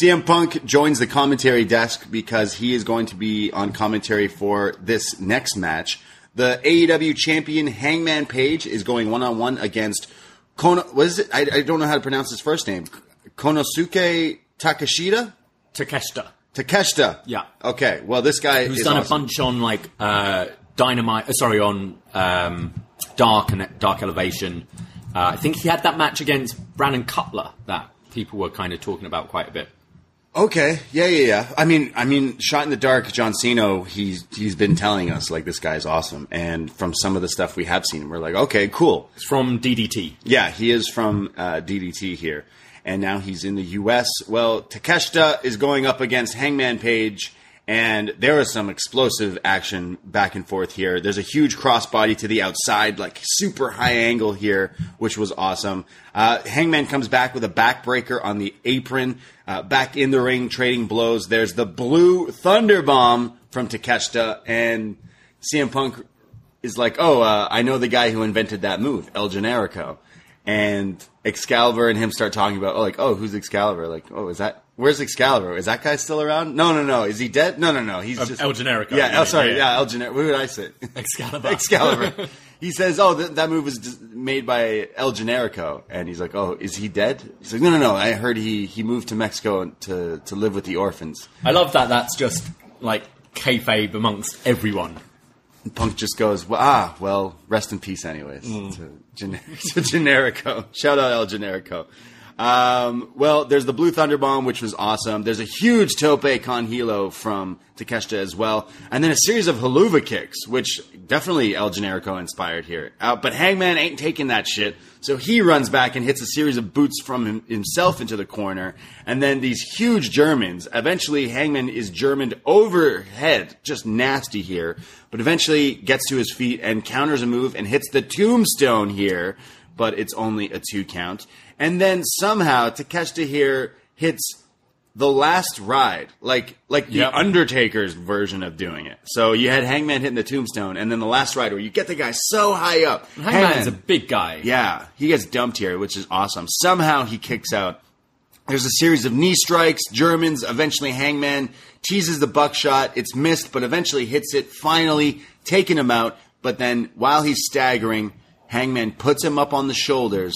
CM Punk joins the commentary desk because he is going to be on commentary for this next match. The AEW champion Hangman Page is going one on one against Kono. What is it? I, I don't know how to pronounce his first name. Konosuke Takashita. Takeshita. Takeshita. Yeah. Okay. Well, this guy Who's is done a bunch on like uh, Dynamite? Uh, sorry, on um, Dark and Dark Elevation. Uh, I think he had that match against Brandon Cutler that people were kind of talking about quite a bit. Okay, yeah, yeah, yeah. I mean, I mean, shot in the dark. John Siino, he's he's been telling us like this guy's awesome, and from some of the stuff we have seen, we're like, okay, cool. It's from DDT. Yeah, he is from uh, DDT here, and now he's in the U.S. Well, Takeshita is going up against Hangman Page, and there is some explosive action back and forth here. There's a huge crossbody to the outside, like super high angle here, which was awesome. Uh, Hangman comes back with a backbreaker on the apron, uh, back in the ring, trading blows. There's the blue thunder bomb from Takeshita, and CM Punk is like, oh, uh, I know the guy who invented that move, El Generico. And Excalibur and him start talking about, oh, like, oh, who's Excalibur? Like, oh, is that, where's Excalibur? Is that guy still around? No, no, no. Is he dead? No, no, no. He's Um, just. El Generico, Yeah, mean, sorry. yeah. Yeah, El Generico. What would I say? Excalibur. Excalibur. he says, oh, th- that move was made by El Generico. And he's like, oh, is he dead? He's like, no, no, no. I heard he, he moved to Mexico to, to live with the orphans. I love that. That's just like kayfabe amongst everyone. Punk just goes, well, ah, well, rest in peace, anyways. To, gener- to Generico. Shout out El Generico. Um, well, there's the Blue Thunder Bomb, which was awesome. There's a huge Tope Con Hilo from Takeshita as well. And then a series of Helluva kicks, which definitely El Generico inspired here. Uh, but Hangman ain't taking that shit. So he runs back and hits a series of boots from him, himself into the corner. And then these huge Germans. Eventually, Hangman is Germaned overhead. Just nasty here. But eventually gets to his feet and counters a move and hits the tombstone here. But it's only a two count. And then somehow Takeshita here hits the last ride, like like the Undertaker's version of doing it. So you had Hangman hitting the tombstone, and then the last ride where you get the guy so high up. Hangman's a big guy. Yeah, he gets dumped here, which is awesome. Somehow he kicks out. There's a series of knee strikes, Germans, eventually Hangman teases the buckshot. It's missed, but eventually hits it, finally taking him out. But then while he's staggering, Hangman puts him up on the shoulders,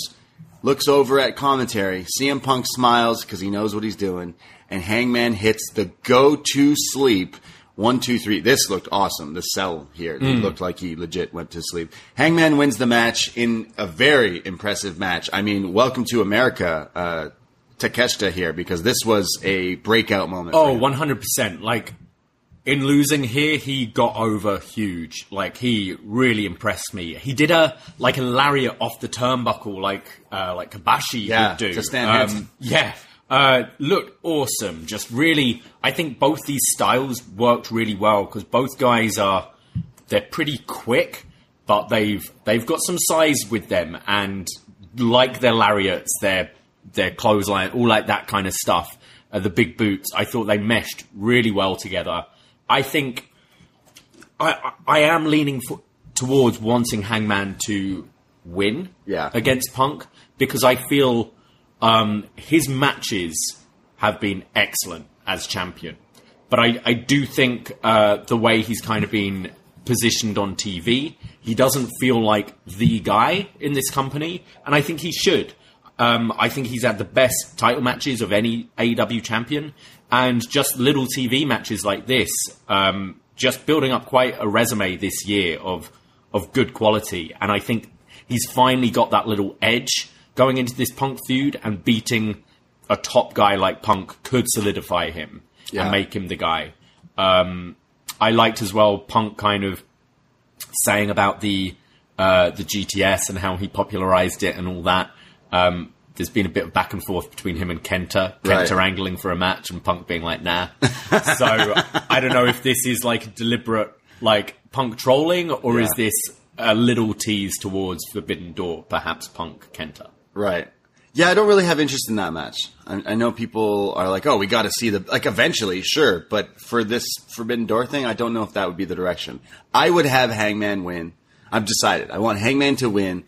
looks over at commentary. CM Punk smiles because he knows what he's doing, and Hangman hits the go to sleep. One, two, three. This looked awesome. The cell here it looked like he legit went to sleep. Hangman wins the match in a very impressive match. I mean, welcome to America, uh, Takeshita here because this was a breakout moment. Oh, him. 100%. Like, in losing here, he got over huge. Like, he really impressed me. He did a, like, a lariat off the turnbuckle, like, uh, like Kobashi Yeah, would do. to Stan Hansen. yeah. Uh, looked awesome. Just really, I think both these styles worked really well because both guys are, they're pretty quick, but they've, they've got some size with them and like their lariats, their, their clothesline, all like that kind of stuff uh, the big boots. I thought they meshed really well together. I think I I, am leaning for, towards wanting Hangman to win Yeah. against Punk because I feel um, his matches have been excellent as champion. But I, I do think uh, the way he's kind of been positioned on TV, he doesn't feel like the guy in this company, and I think he should. Um, I think he's had the best title matches of any AEW champion, and just little TV matches like this, um, just building up quite a resume this year of of good quality. And I think he's finally got that little edge going into this Punk feud, and beating a top guy like Punk could solidify him Yeah. and make him the guy. Um, I liked as well Punk kind of saying about the uh, the GTS and how he popularized it and all that. Um, there's been a bit of back and forth between him and Kenta. Kenta Right. angling for a match and Punk being like, nah. so I don't know if this is like deliberate, like Punk trolling, or is this a little tease towards Forbidden Door, perhaps Punk Kenta? Right. Yeah, I don't really have interest in that match. I, I know people are like, "Oh, we got to see the like eventually, sure." But for this Forbidden Door thing, I don't know if that would be the direction. I would have Hangman win. I've decided. I want Hangman to win,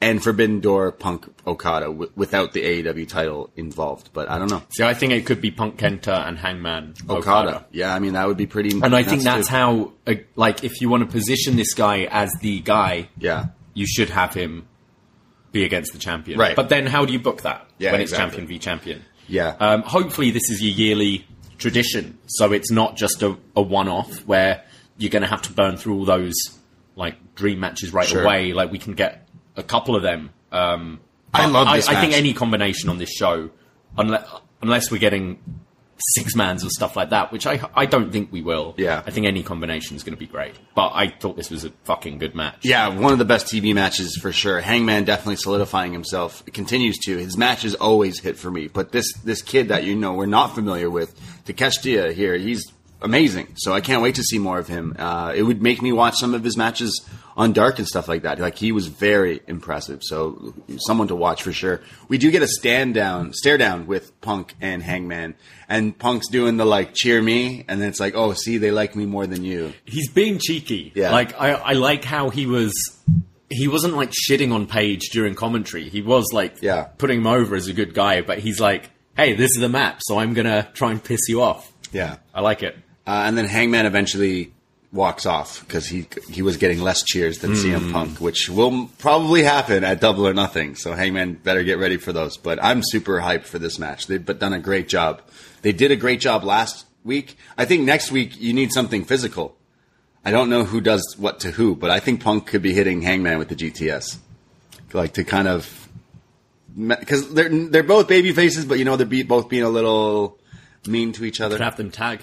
and Forbidden Door Punk Okada w- without the AEW title involved. But I don't know. See, I think it could be Punk Kenta and Hangman Okada. Okada. Yeah, I mean that would be pretty. And I think that's too. how, uh, like, if you want to position this guy as the guy, Yeah. you should have him be against the champion. Right. But then how do you book that Yeah, when it's exactly. champion v champion? Yeah. Um, hopefully this is your yearly tradition, so it's not just a, a one-off where you're going to have to burn through all those like dream matches right Sure. away. Like we can get a couple of them. Um, I love this I, think any combination on this show, unless unless we're getting six mans or stuff like that, which I I don't think we will. Yeah. I think any combination is going to be great. But I thought this was a fucking good match. Yeah, one of the best TV matches for sure. Hangman definitely solidifying himself. It continues to. His matches always hit for me. But this this kid that you know we're not familiar with, Takeshita here, he's amazing. So I can't wait to see more of him. Uh, it would make me watch some of his matches on Dark and stuff like that. Like he was very impressive. So someone to watch for sure. We do get a stand down, stare down with Punk and Hangman, and Punk's doing the like cheer me, and then it's like, oh, see, they like me more than you. he's being cheeky. Yeah. Like I, I like how he was. He wasn't like shitting on Page during commentary. He was like Yeah. putting him over as a good guy, but he's like, "Hey, this is the map, so I'm gonna try and piss you off." Yeah. I like it. Uh, and then Hangman eventually walks off because he he was getting less cheers than CM hmm. Punk, which will probably happen at Double or Nothing. So Hangman better get ready for those. But I'm super hyped for this match. They've done a great job. They did a great job last week. I think next week you need something physical. I don't know who does what to who, but I think Punk could be hitting Hangman with the GTS, like to kind of because they're they're both baby faces, but you know they're be, both being a little mean to each other. Could have them tag.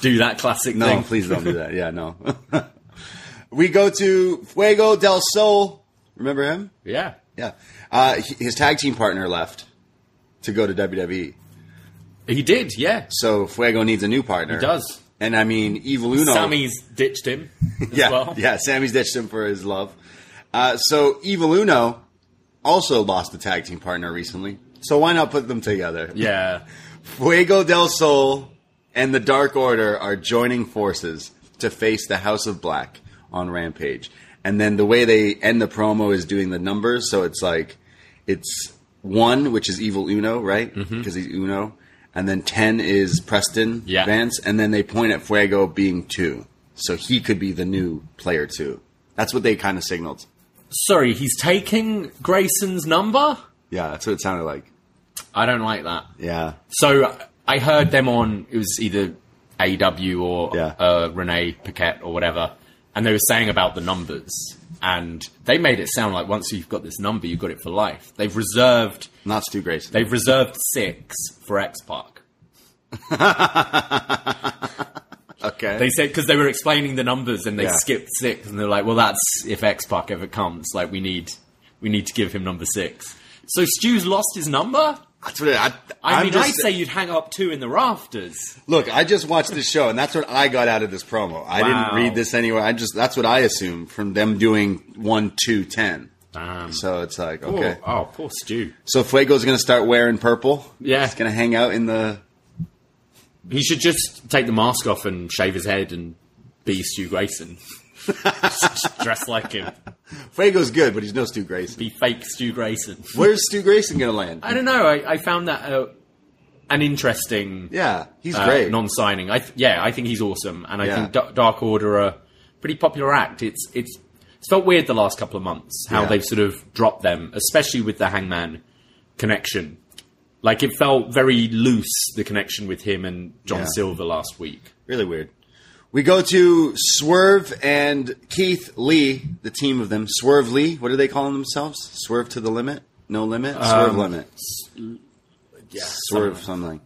Do that classic No, thing. please don't do that. Yeah, no. we go to Fuego del Sol. Remember him? Yeah. Yeah. Uh, his tag team partner left to go to WWE. He did, yeah. So Fuego needs a new partner. He does. And I mean, Evil Uno. Sammy's ditched him as yeah, well. yeah. Sammy's ditched him for his love. Uh, so Evil Uno also lost a tag team partner recently. So why not put them together? Yeah. Fuego del Sol and the Dark Order are joining forces to face the House of Black on Rampage. And then the way they end the promo is doing the numbers. So it's like, it's one, which is Evil Uno, right? Mm-hmm. Because he's Uno. And then 10 is Preston Yeah. Vance. And then they point at Fuego being two. So he could be the new player two. That's what they kind of signaled. Sorry, he's taking Grayson's number? Yeah, that's what it sounded like. I don't like that. Yeah. So I heard them on it was either AW or Yeah. uh, Renee Paquette or whatever, and they were saying about the numbers, and they made it sound like once you've got this number, you've got it for life. They've reserved Not Stu Grayson. they've reserved six for X Pac. okay. They said because they were explaining the numbers and they Yeah. skipped six, and they're like, "Well, that's if X Pac ever comes. Like we need we need to give him number six. So Stu's lost his number. That's what it, I, I I'm mean, just- I'd say you'd hang up two in the rafters. Look, I just watched this show, and that's what I got out of this promo. I Wow. didn't read this anywhere. I just that's what I assume from them doing one, two, ten. Damn. So it's like Oh, okay. oh, poor Stu. So Fuego's going to start wearing purple. Yeah. he's going to hang out in the. He should just take the mask off and shave his head and be Stu Grayson. Dress like him. Fuego's good, but he's no Stu Grayson. Be fake Stu Grayson. Where's Stu Grayson going to land? I don't know. I, I found that uh, an interesting yeah, he's uh, great. non-signing. I th- yeah, I think he's awesome, and I Yeah. think D- Dark Order are a pretty popular act. It's it's it's felt weird the last couple of months how Yeah. they've sort of dropped them, especially with the Hangman connection. Like it felt very loose the connection with him and John Yeah. Silver last week. really weird. We go to Swerve and Keith Lee, the team of them. Swerve Lee, what are they calling themselves? Swerve to the limit? No limit? Swerve Um, limit. Yeah, Swerve something.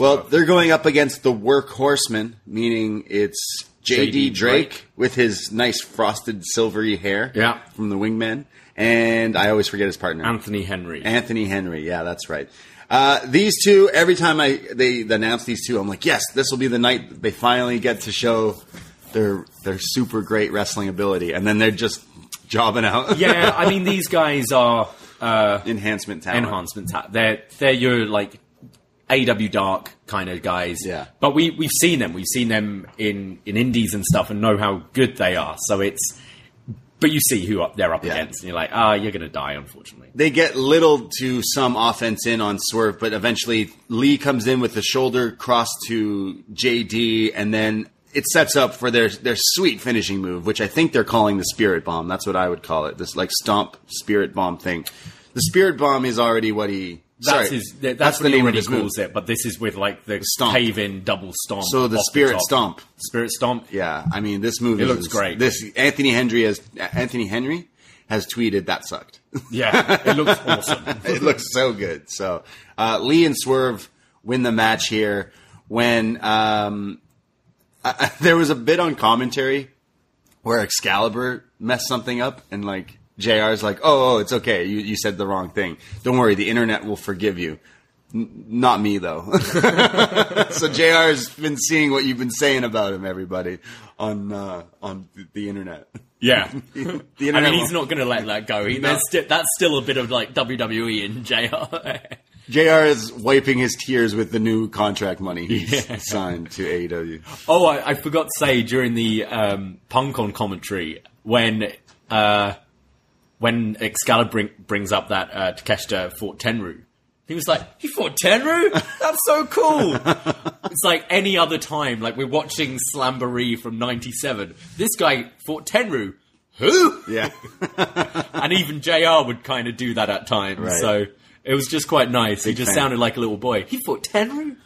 Well, they're going up against the Workhorsemen, meaning it's JD JD Drake, Drake. with his nice frosted silvery hair Yeah. from the wingmen. And I always forget his partner. Anthony Henry. Anthony Henry. Yeah, that's right. Uh, these two, every time I they announce these two, I'm like, yes, this will be the night they finally get to show their their super great wrestling ability, and then they're just jobbing out. yeah, I mean these guys are uh, enhancement talent. enhancement. Ta- they're they're your like AW Dark kind of guys. Yeah. but we we've seen them. We've seen them in in indies and stuff, and know how good they are. So it's. But you see who up they're up Yeah. against, and you're like, ah, you're gonna die, unfortunately. They get little to some offense in on Swerve, but eventually Lee comes in with the shoulder cross to JD, and then it sets up for their their sweet finishing move, which I think they're calling the Spirit Bomb. That's what I would call it. This like stomp Spirit Bomb thing. The Spirit Bomb is already what he. That's sorry, his. That, that's, the what he name of already calls it. But this is with like the Stomp. cave-in double stomp. So the Spirit top. Stomp. Spirit stomp. Yeah, I mean this movie It looks is- great. This Anthony Henry has Anthony Henry has tweeted that sucked. Yeah, it looks awesome. it looks so good. So uh, Lee and Swerve win the match here. When um, I, there was a bit on commentary where Excalibur messed something up, and like Jr's like, "Oh, oh it's okay. You you said the wrong thing. Don't worry. The internet will forgive you." N- not me though. so Jr's been seeing what you've been saying about him, everybody, on uh, on the, internet. Yeah. The I internet mean, will- he's not going to let that go. He, there's sti- that's still a bit of like WWE in JR. JR is wiping his tears with the new contract money he's signed to AEW. oh, I, I forgot to say during the um, Punk on commentary when uh, when Excalibur bring, brings up that uh, Takeshita fought Tenryu. He was like, he fought Tenryu? That's so cool. it's like any other time, like we're watching Slamboree from 97. This guy fought Tenryu. Who? Yeah. and even JR would kind of do that at times. Right. So it was just quite nice. he just fan. sounded like a little boy. He fought Tenryu?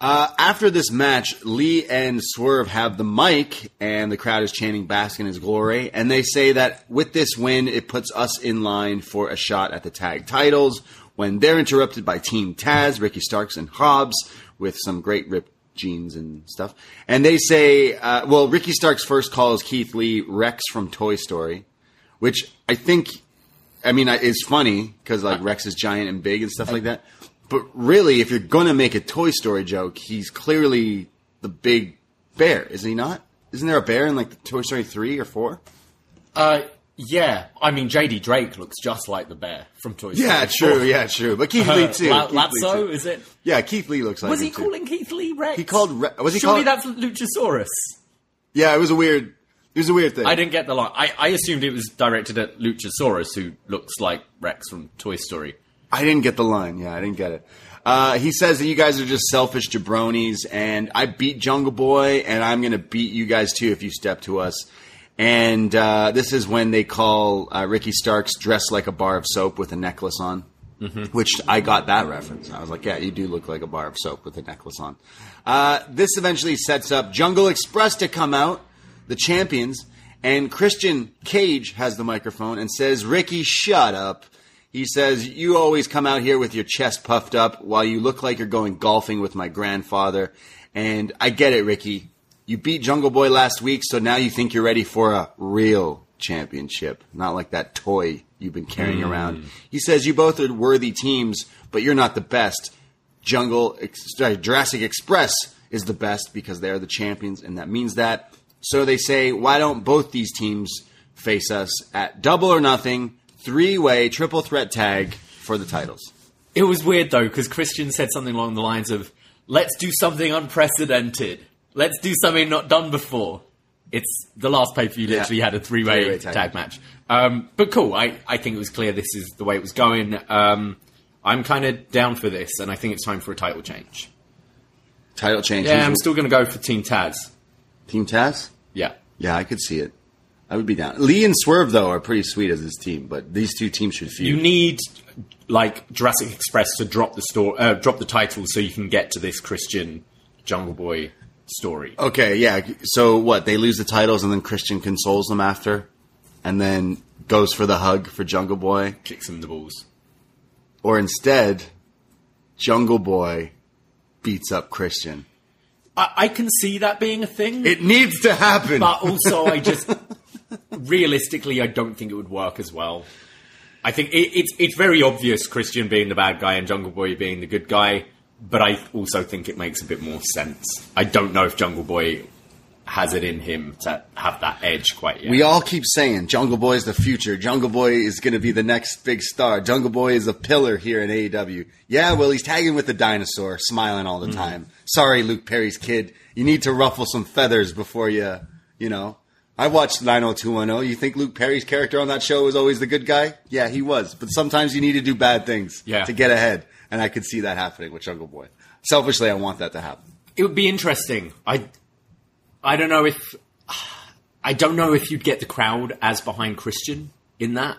Uh, after this match, Lee and Swerve have the mic, and the crowd is chanting "Bask in His glory." And they say that with this win, it puts us in line for a shot at the tag titles. When they're interrupted by Team Taz, Ricky Starks, and Hobbs with some great ripped jeans and stuff, and they say, uh, "Well, Ricky Starks first calls Keith Lee Rex from Toy Story," which I think I mean, I- it's funny because like Rex is giant and big and stuff like that. But really, if you're gonna make a Toy Story joke, he's clearly the big bear, is he not? Isn't there a bear in like Toy Story three or four? Uh, yeah. I mean, JD Drake looks just like the bear from Toy Story. Yeah, true. Yeah, true. But Keith Lee Uh, too. La- Keith Lee, too. is it? Yeah, Keith Lee looks like. Was him, he too. calling Keith Lee Rex? He called. Re- was he Surely called? that's Luchasaurus. Yeah, it was a weird. It was a weird thing. I didn't get the line. I, I assumed it was directed at Luchasaurus, who looks like Rex from Toy Story. I didn't get the line. Yeah, I didn't get it. Uh, he says that you guys are just selfish jabronis, and I beat Jungle Boy, and I'm going to beat you guys too if you step to us. And uh, this is when they call uh, Ricky Starks dressed like a bar of soap with a necklace on, which I got that reference. I was like, yeah, you do look like a bar of soap with a necklace on. Uh, this eventually sets up Jungle Express to come out, the champions, and Christian Cage has the microphone and says, Ricky, shut up. He says, You always come out here with your chest puffed up while you look like you're going golfing with my grandfather. And I get it, Ricky. You beat Jungle Boy last week, so now you think you're ready for a real championship, not like that toy you've been carrying mm. around. He says, You both are worthy teams, but you're not the best. Jungle, sorry, Jurassic Express is the best because they're the champions, and that means that. So they say, why don't both these teams face us at double or nothing, three way, triple threat tag for the titles? It was weird though because Christian said something along the lines of, "Let's do something unprecedented. Let's do something not done before." It's the last pay per view Yeah. literally had a three way tag, tag match. Um, but cool. I, I think it was clear this is the way it was going. Um, I'm kind of down for this, and I think it's time for a title change. Title change. Yeah, I'm still going to go for Team Taz. Team Taz? Yeah. Yeah, I could see it. I would be down. Lee and Swerve, though, are pretty sweet as this team, but these two teams should feud. You need like Jurassic Express to drop the store, uh, drop the title, so you can get to this Christian Jungle Boy story. Okay, yeah. So what? They lose the titles, and then Christian consoles them after, and then goes for the hug for Jungle Boy, Kicks him in the balls. or instead, Jungle Boy beats up Christian. I, I can see that being a thing. It needs to happen. but also I just realistically I don't think it would work as well. I think it, it's it's very obvious Christian being the bad guy and Jungle Boy being the good guy, but I also think it makes a bit more sense. I don't know if Jungle Boy has it in him to have that edge quite yet. we all keep saying Jungle Boy is the future. Jungle Boy is going to be the next big star. Jungle Boy is a pillar here in AEW. Yeah, well, he's tagging with the dinosaur, smiling all the Mm. time. Sorry, Luke Perry's kid. You need to ruffle some feathers before you, you know. I watched 90210. You think Luke Perry's character on that show was always the good guy? Yeah, he was. But sometimes you need to do bad things Yeah. to get ahead. And I could see that happening with Jungle Boy. Selfishly, I want that to happen. it would be interesting. I I don't know if I don't know if you'd get the crowd as behind Christian in that.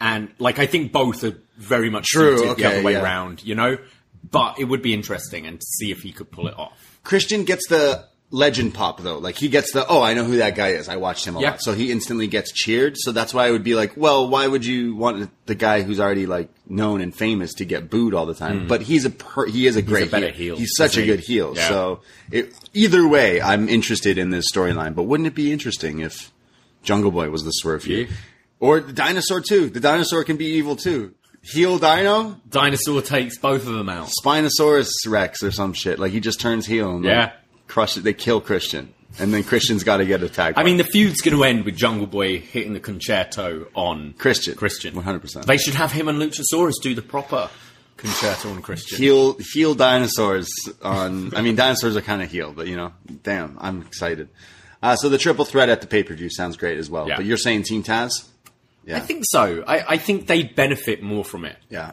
And like I think both are very much True, suited the other way yeah. around, you know? But it would be interesting and to see if he could pull it off. Christian gets the legend pop though. Like he gets the oh, I know who that guy is. I watched him a Yeah. lot, so he instantly gets cheered. So that's why I would be like, well, why would you want the guy who's already like known and famous to get booed all the time? But he's a per- he is a great Hmm. better heel, He's such a good heel. Yeah. So it, either way, I'm interested in this storyline. But wouldn't it be interesting if Jungle Boy was the swerve? Yeah. Or the dinosaur too. The dinosaur can be evil too. Heel Dino, Dinosaur takes both of them out. Spinosaurus Rex or some shit. Like he just turns heel and Yeah. like, crush it. They kill Christian, and then Christian's got to get attacked. I mean, the feud's going to end with Jungle Boy hitting the Con-Chair-To on Christian. Christian, 100%. They should have him and Luchasaurus do the proper Con-Chair-To on Christian. heel heel dinosaurs on. I mean, dinosaurs are kind of heel, but you know, damn, I'm excited. Uh, so the triple threat at the pay per view sounds great as well. Yeah. But you're saying Team Taz? Yeah, I think so. I, I think they benefit more from it. yeah.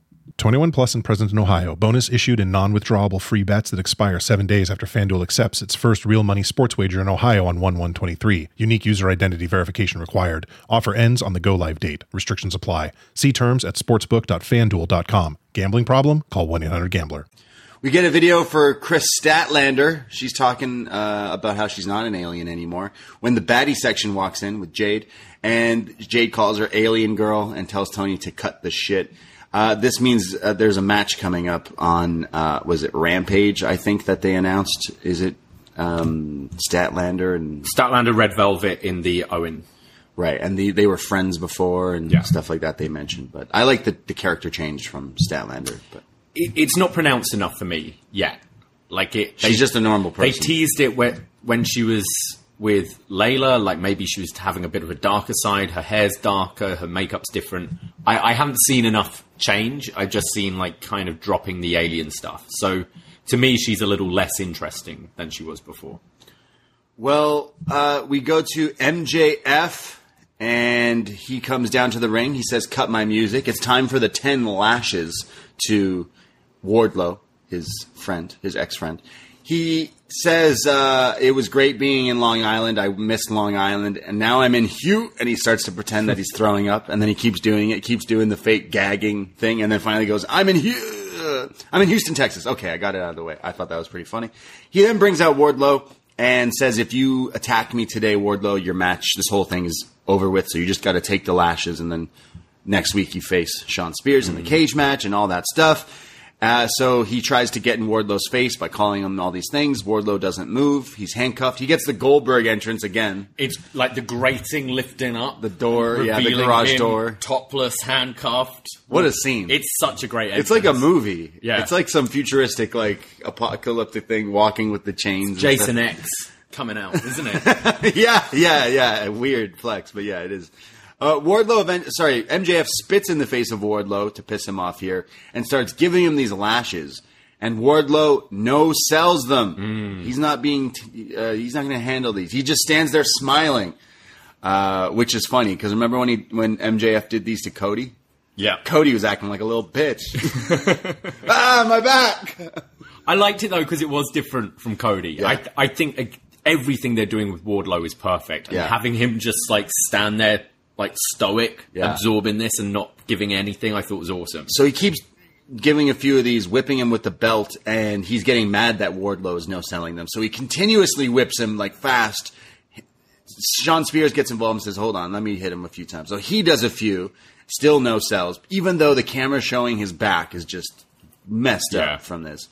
21 plus and present in Ohio. Bonus issued in non-withdrawable free bets that expire seven days after FanDuel accepts its first real money sports wager in Ohio on 1-1-23. Unique user identity verification required. Offer ends on the go live date. Restrictions apply. See terms at sportsbook.fanduel.com. Gambling problem? Call 1-800-GAMBLER. We get a video for Kris Statlander. She's talking uh, about how she's not an alien anymore. When the baddie section walks in with Jade, and Jade calls her alien girl and tells Tony to cut the shit. Uh, this means uh, there's a match coming up on uh, was it Rampage? I think that they announced. Is it um, Statlander and Statlander Red Velvet in the Owen. right? And the, they were friends before and Yeah. stuff like that. They mentioned, but I like the, the character change from Statlander. But It, it's not pronounced enough for me yet. Like it, She's just a normal person. They teased it when when she was with Layla, like maybe she was having a bit of a darker side. Her hair's darker, her makeup's different. I, I haven't seen enough change. I've just seen like kind of dropping the alien stuff. So to me, she's a little less interesting than she was before. Well, uh, we go to MJF, and he comes down to the ring. He says, "Cut my music." It's time for the ten lashes to Wardlow, his friend, his ex-friend. He says uh, it was great being in Long Island. I missed Long Island, and now I'm in Hugh. And he starts to pretend that he's throwing up, and then he keeps doing it, keeps doing the fake gagging thing, and then finally goes, "I'm in Hugh. I'm in Houston, Texas." Okay, I got it out of the way. I thought that was pretty funny. He then brings out Wardlow and says, "If you attack me today, Wardlow, your match, this whole thing is over with. So you just got to take the lashes, and then next week you face Shawn Spears in the cage match and all that stuff. Uh, so he tries to get in Wardlow's face by calling him all these things. Wardlow doesn't move. He's handcuffed. He gets the Goldberg entrance again. It's like the grating lifting up The door, yeah, the garage door. topless, handcuffed. What a scene! It's such a great. It's like a movie. Yeah. it's like some futuristic, like apocalyptic thing, walking with the chains. Jason. X coming out, isn't it? yeah, yeah, yeah. Weird flex, but yeah, it is. Uh, Wardlow, event, sorry, MJF spits in the face of Wardlow to piss him off here and starts giving him these lashes. And Wardlow no sells them. He's not being, t- uh, he's not going to handle these. He just stands there smiling, uh, which is funny because remember when he when MJF did these to Cody? yeah. Cody was acting like a little bitch. ah, my back. I liked it though because it was different from Cody. Yeah. I I think everything they're doing with Wardlow is perfect, and Yeah. having him just like stand there like stoic, Yeah. absorbing this and not giving anything, I thought was awesome. So he keeps giving a few of these, whipping him with the belt, and he's getting mad that Wardlow is no selling them. So he continuously whips him like fast. Shawn Spears gets involved and says, "Hold on, let me hit him a few times." So he does a few, still no sells, even though the camera showing his back is just messed Yeah. up from this.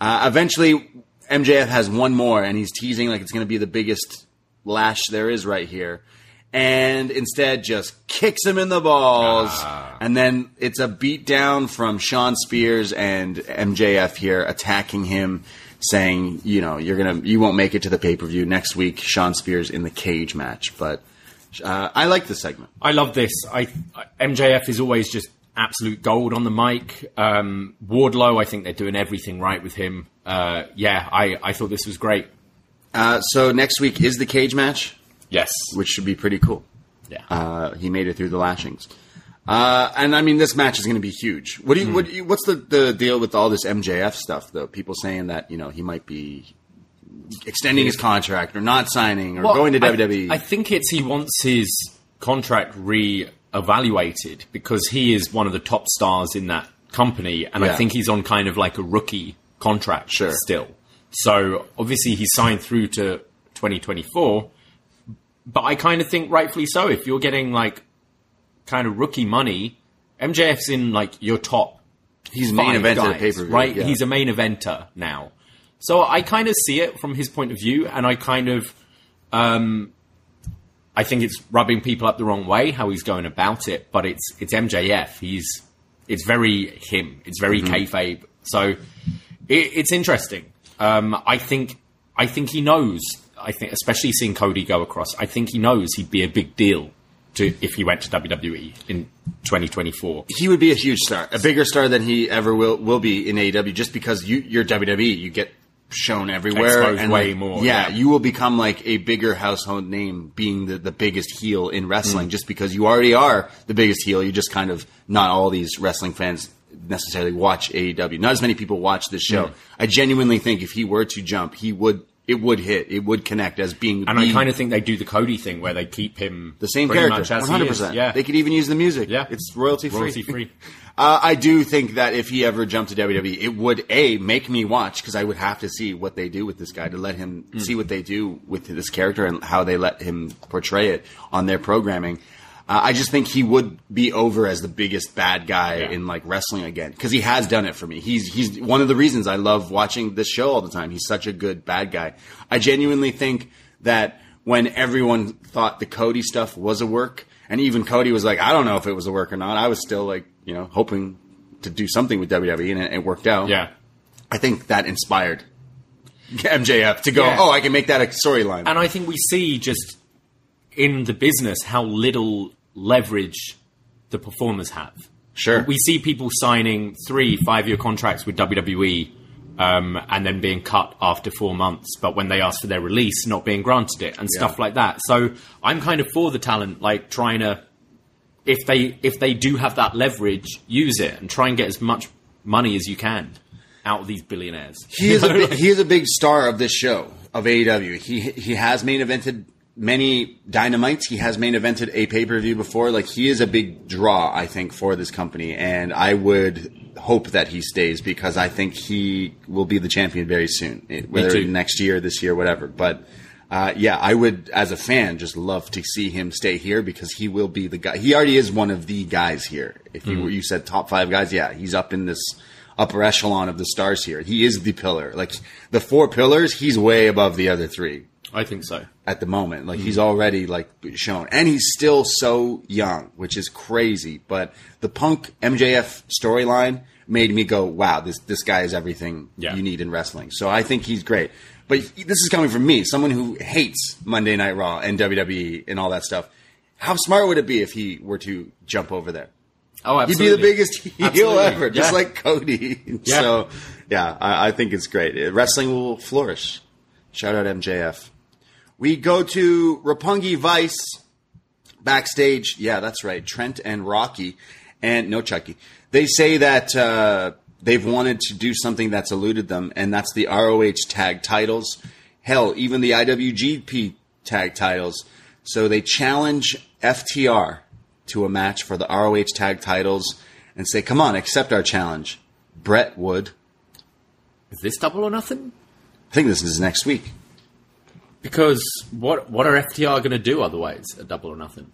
Uh, eventually, MJF has one more, and he's teasing like it's going to be the biggest lash there is right here. And instead, just kicks him in the balls, and then it's a beat down from Shawn Spears and MJF here attacking him, saying, "You know, you're gonna, you won't make it to the pay per view next week." Shawn Spears in the cage match, but uh, I like this segment. I love this. I MJF is always just absolute gold on the mic. Um, Wardlow, I think they're doing everything right with him. Uh, yeah, I, I thought this was great. Uh, so next week is the cage match, Yes. which should be pretty cool. Yeah. Uh, he made it through the lashings. Uh, and I mean, this match is going to be huge. What do you, what do you, what's the, the deal with all this MJF stuff, though? People saying that, you know, he might be extending his contract or not signing or Well, going to. I- WWE. I think it's he wants his contract re-evaluated because he is one of the top stars in that company, and Yeah. I think he's on kind of like a rookie contract Sure. still. So obviously he signed through to 2024, but I kind of think rightfully so. If you're getting like kind of rookie money, MJF's in like your top He's main five event at a guys, pay per view. right? He's a main eventer now. So I kind of see it from his point of view, and I kind of, um, I think it's rubbing people up the wrong way how he's going about it. But it's it's MJF. He's it's very him. It's very Mm-hmm. kayfabe. So it, it's interesting. Um, I think I think he knows. I think especially seeing Cody go across. I think he knows he'd be a big deal to if he went to WWE in 2024. he would be a huge star, a bigger star than he ever will will be in AEW, just because you you're WWE, you get shown everywhere Exposed and way like, more, Yeah, yeah. you will become like a bigger household name, being the the biggest heel in Mm. wrestling, just because you already are the biggest heel. You just kind of not all these wrestling fans necessarily watch AEW. Not as many people watch this show. Mm. I genuinely think if he were to jump, he would. It would hit. It would connect as being And I kind of think they do the Cody thing where they keep him the same character, one hundred percent. Yeah, they could even use the music. Yeah. it's royalty free. royalty free. Uh, I do think that if he ever jumped to WWE, it would a make me watch because I would have to see what they do with this guy to let him Hmm. see what they do with this character and how they let him portray it on their programming. Uh, I just think he would be over as the biggest bad guy Yeah. in like wrestling again because he has done it for me. He's he's one of the reasons I love watching this show all the time. He's such a good bad guy. I genuinely think that when everyone thought the Cody stuff was a work, and even Cody was like, I don't know if it was a work or not. I was still like, you know, hoping to do something with WWE, and it, it worked out. Yeah. I think that inspired MJF to go, Yeah. oh, I can make that a storyline. And I think we see just in the business how little leverage the performers have. Sure. We see people signing three, five year contracts with WWE um, and then being cut after four months, but when they ask for their release, not being granted it and stuff like that. So I'm kind of for the talent, like trying to, if they if they do have that leverage, use it and try and get as much money as you can out of these billionaires. He is a big, he is a big star of this show of AEW. He he has main evented many dynamites. He has main evented a pay per view before. Like he is a big draw, I think, for this company, and I would hope that he stays because I think he will be the champion very soon, eh, whether next year, this year, whatever. But Uh, yeah, I would, as a fan, just love to see him stay here because he will be the guy. He already is one of the guys here. If you you said top five guys, yeah, he's up in this upper echelon of the stars here. He is the pillar. Like the four pillars, he's way above the other three I think so. at the moment. Like he's already like shown, and he's still so young, which is crazy. But the Punk MJF storyline made me go, "Wow, this this guy is everything Yeah. you need in wrestling." So I think he's great. But this is coming from me, someone who hates Monday Night Raw and WWE and all that stuff. How smart would it be if he were to jump over there? Oh, absolutely. He'd be the biggest heel Absolutely. ever, just Yeah. like Cody. Yeah. So, yeah, I, I think it's great. Wrestling will flourish. Shout out MJF. We go to Roppongi Vice backstage. Yeah, that's right. Trent and Rocky, and no Chucky. They say that uh, they've wanted to do something that's eluded them, and that's the ROH tag titles. Hell, even the IWGP tag titles. So they challenge FTR to a match for the ROH tag titles and say, "Come on, accept our challenge." Brett Wood. Is this double or nothing? I think this is next week. Because what what are FTR going to do otherwise at double or nothing?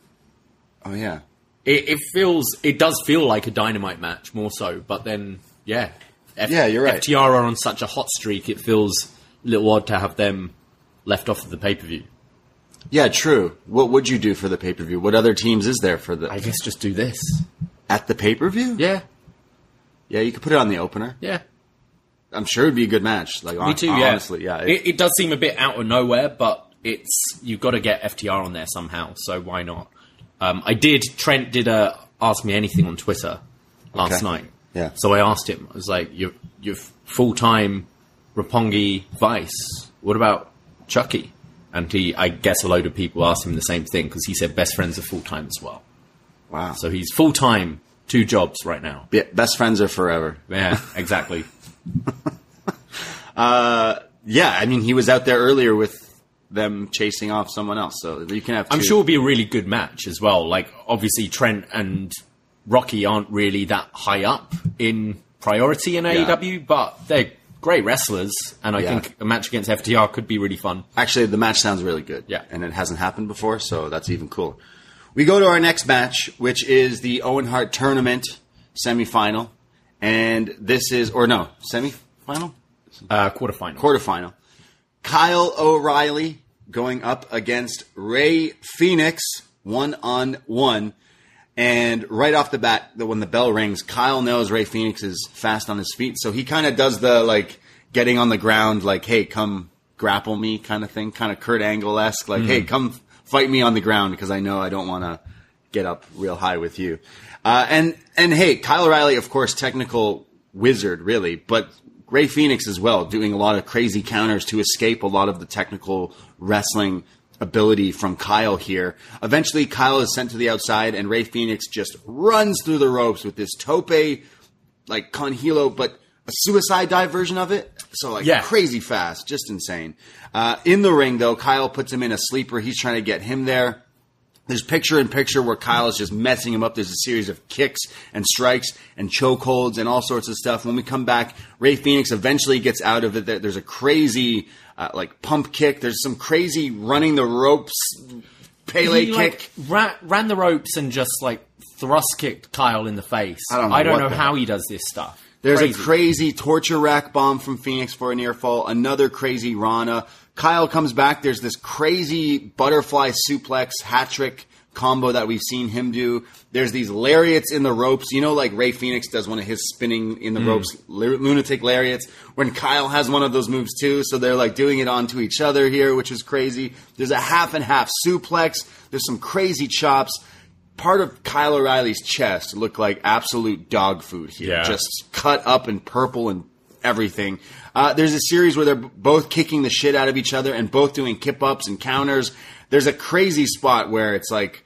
Oh yeah, It, it feels it does feel like a dynamite match more so, but then yeah, F- Yeah, you're right. FTR are on such a hot streak, it feels a little odd to have them left off of the pay per view. yeah, true. What would you do for the pay per view? What other teams is there for the I guess just do this. at the pay per view? Yeah, yeah. You could put it on the opener. yeah. I'm sure it'd be a good match. Like Me too. Yeah, honestly, yeah. It, it does seem a bit out of nowhere, but it's you've got to get FTR on there somehow. So why not? Um, I did. Trent did uh, ask me anything on Twitter last Okay. night. Yeah. So I asked him. I was like, "You're you're full time Roppongi Vice. What about Chucky?" And he, I guess, a load of people asked him the same thing because he said best friends are full time as well. wow. So he's full time, two jobs right now. Yeah, best friends are forever. Yeah, exactly. Uh, yeah, I mean, he was out there earlier with them chasing off someone else, so you can have. I'm sure it'll be a really good match as well. Like, obviously, Trent and Rocky aren't really that high up in priority in AEW, but they're great wrestlers, and I Yeah. think a match against FTR could be really fun. Actually, the match sounds really good. Yeah. and it hasn't happened before, so that's even cooler. We go to our next match, which is the Owen Hart Tournament semifinal, and this is or no semifinal. Uh, quarterfinal. quarterfinal. Kyle O'Reilly going up against Rey Fenix one on one. And right off the bat, the- when the bell rings, Kyle knows Rey Fenix is fast on his feet. So he kind of does the like getting on the ground, like, hey, come grapple me kind of thing, kind of Kurt Angle esque, like, hey, come fight me on the ground because I know I don't want to get up real high with you. Uh, and, and hey, Kyle O'Reilly, of course, technical wizard, really, but Rey Fenix as well, doing a lot of crazy counters to escape a lot of the technical wrestling ability from Kyle here. Eventually, Kyle is sent to the outside, and Rey Fenix just runs through the ropes with this tope, like con hilo, but a suicide dive version of it. So like Yeah. crazy fast, just insane. Uh, in the ring though, Kyle puts him in a sleeper. He's trying to get him there. There's picture in picture where Kyle is just messing him up. There's a series of kicks and strikes and chokeholds and all sorts of stuff. When we come back, Rey Fenix eventually gets out of it. There's a crazy uh, like pump kick. There's some crazy running the ropes Pele he kick. like ran, ran the ropes and just like thrust kicked Kyle in the face. I don't know what know how he does this stuff. There's Crazy. a crazy torture rack bomb from Fenix for a near fall. Another crazy Rana. Kyle comes back. There's this crazy butterfly suplex hat trick combo that we've seen him do. There's these lariats in the ropes. You know, like Rey Fenix does one of his spinning in the hmm. ropes lunatic lariats. When Kyle has one of those moves too, so they're like doing it onto each other here, which is crazy. There's a half and half suplex. There's some crazy chops. Part of Kyle O'Reilly's chest looked like absolute dog food here. Yeah. Just cut up in purple and everything. Uh, there's a series where they're both kicking the shit out of each other and both doing kip ups and counters. There's a crazy spot where it's like,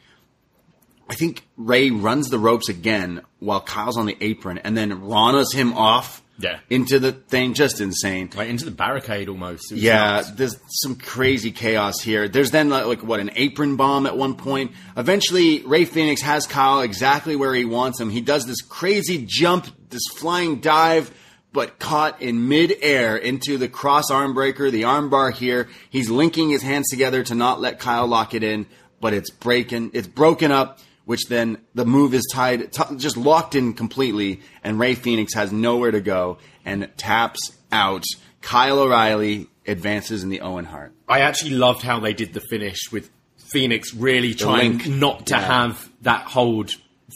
I think Rey runs the ropes again while Kyle's on the apron and then Rana's him off Yeah. into the thing. Just insane. like into the barricade almost. Yeah, nuts. there's some crazy chaos here. There's then like, like, what an apron bomb at one point. Eventually, Rey Fenix has Kyle exactly where he wants him. He does this crazy jump, this flying dive, but caught in midair into the cross arm breaker, the arm bar here. He's linking his hands together to not let Kyle lock it in, but it's breaking, it's broken up, which then the move is tied, t- just locked in completely, and Rey Fenix has nowhere to go and taps out. Kyle O'Reilly advances in the Owen Hart. I actually loved how they did the finish with Fenix really trying not to Yeah. have that hold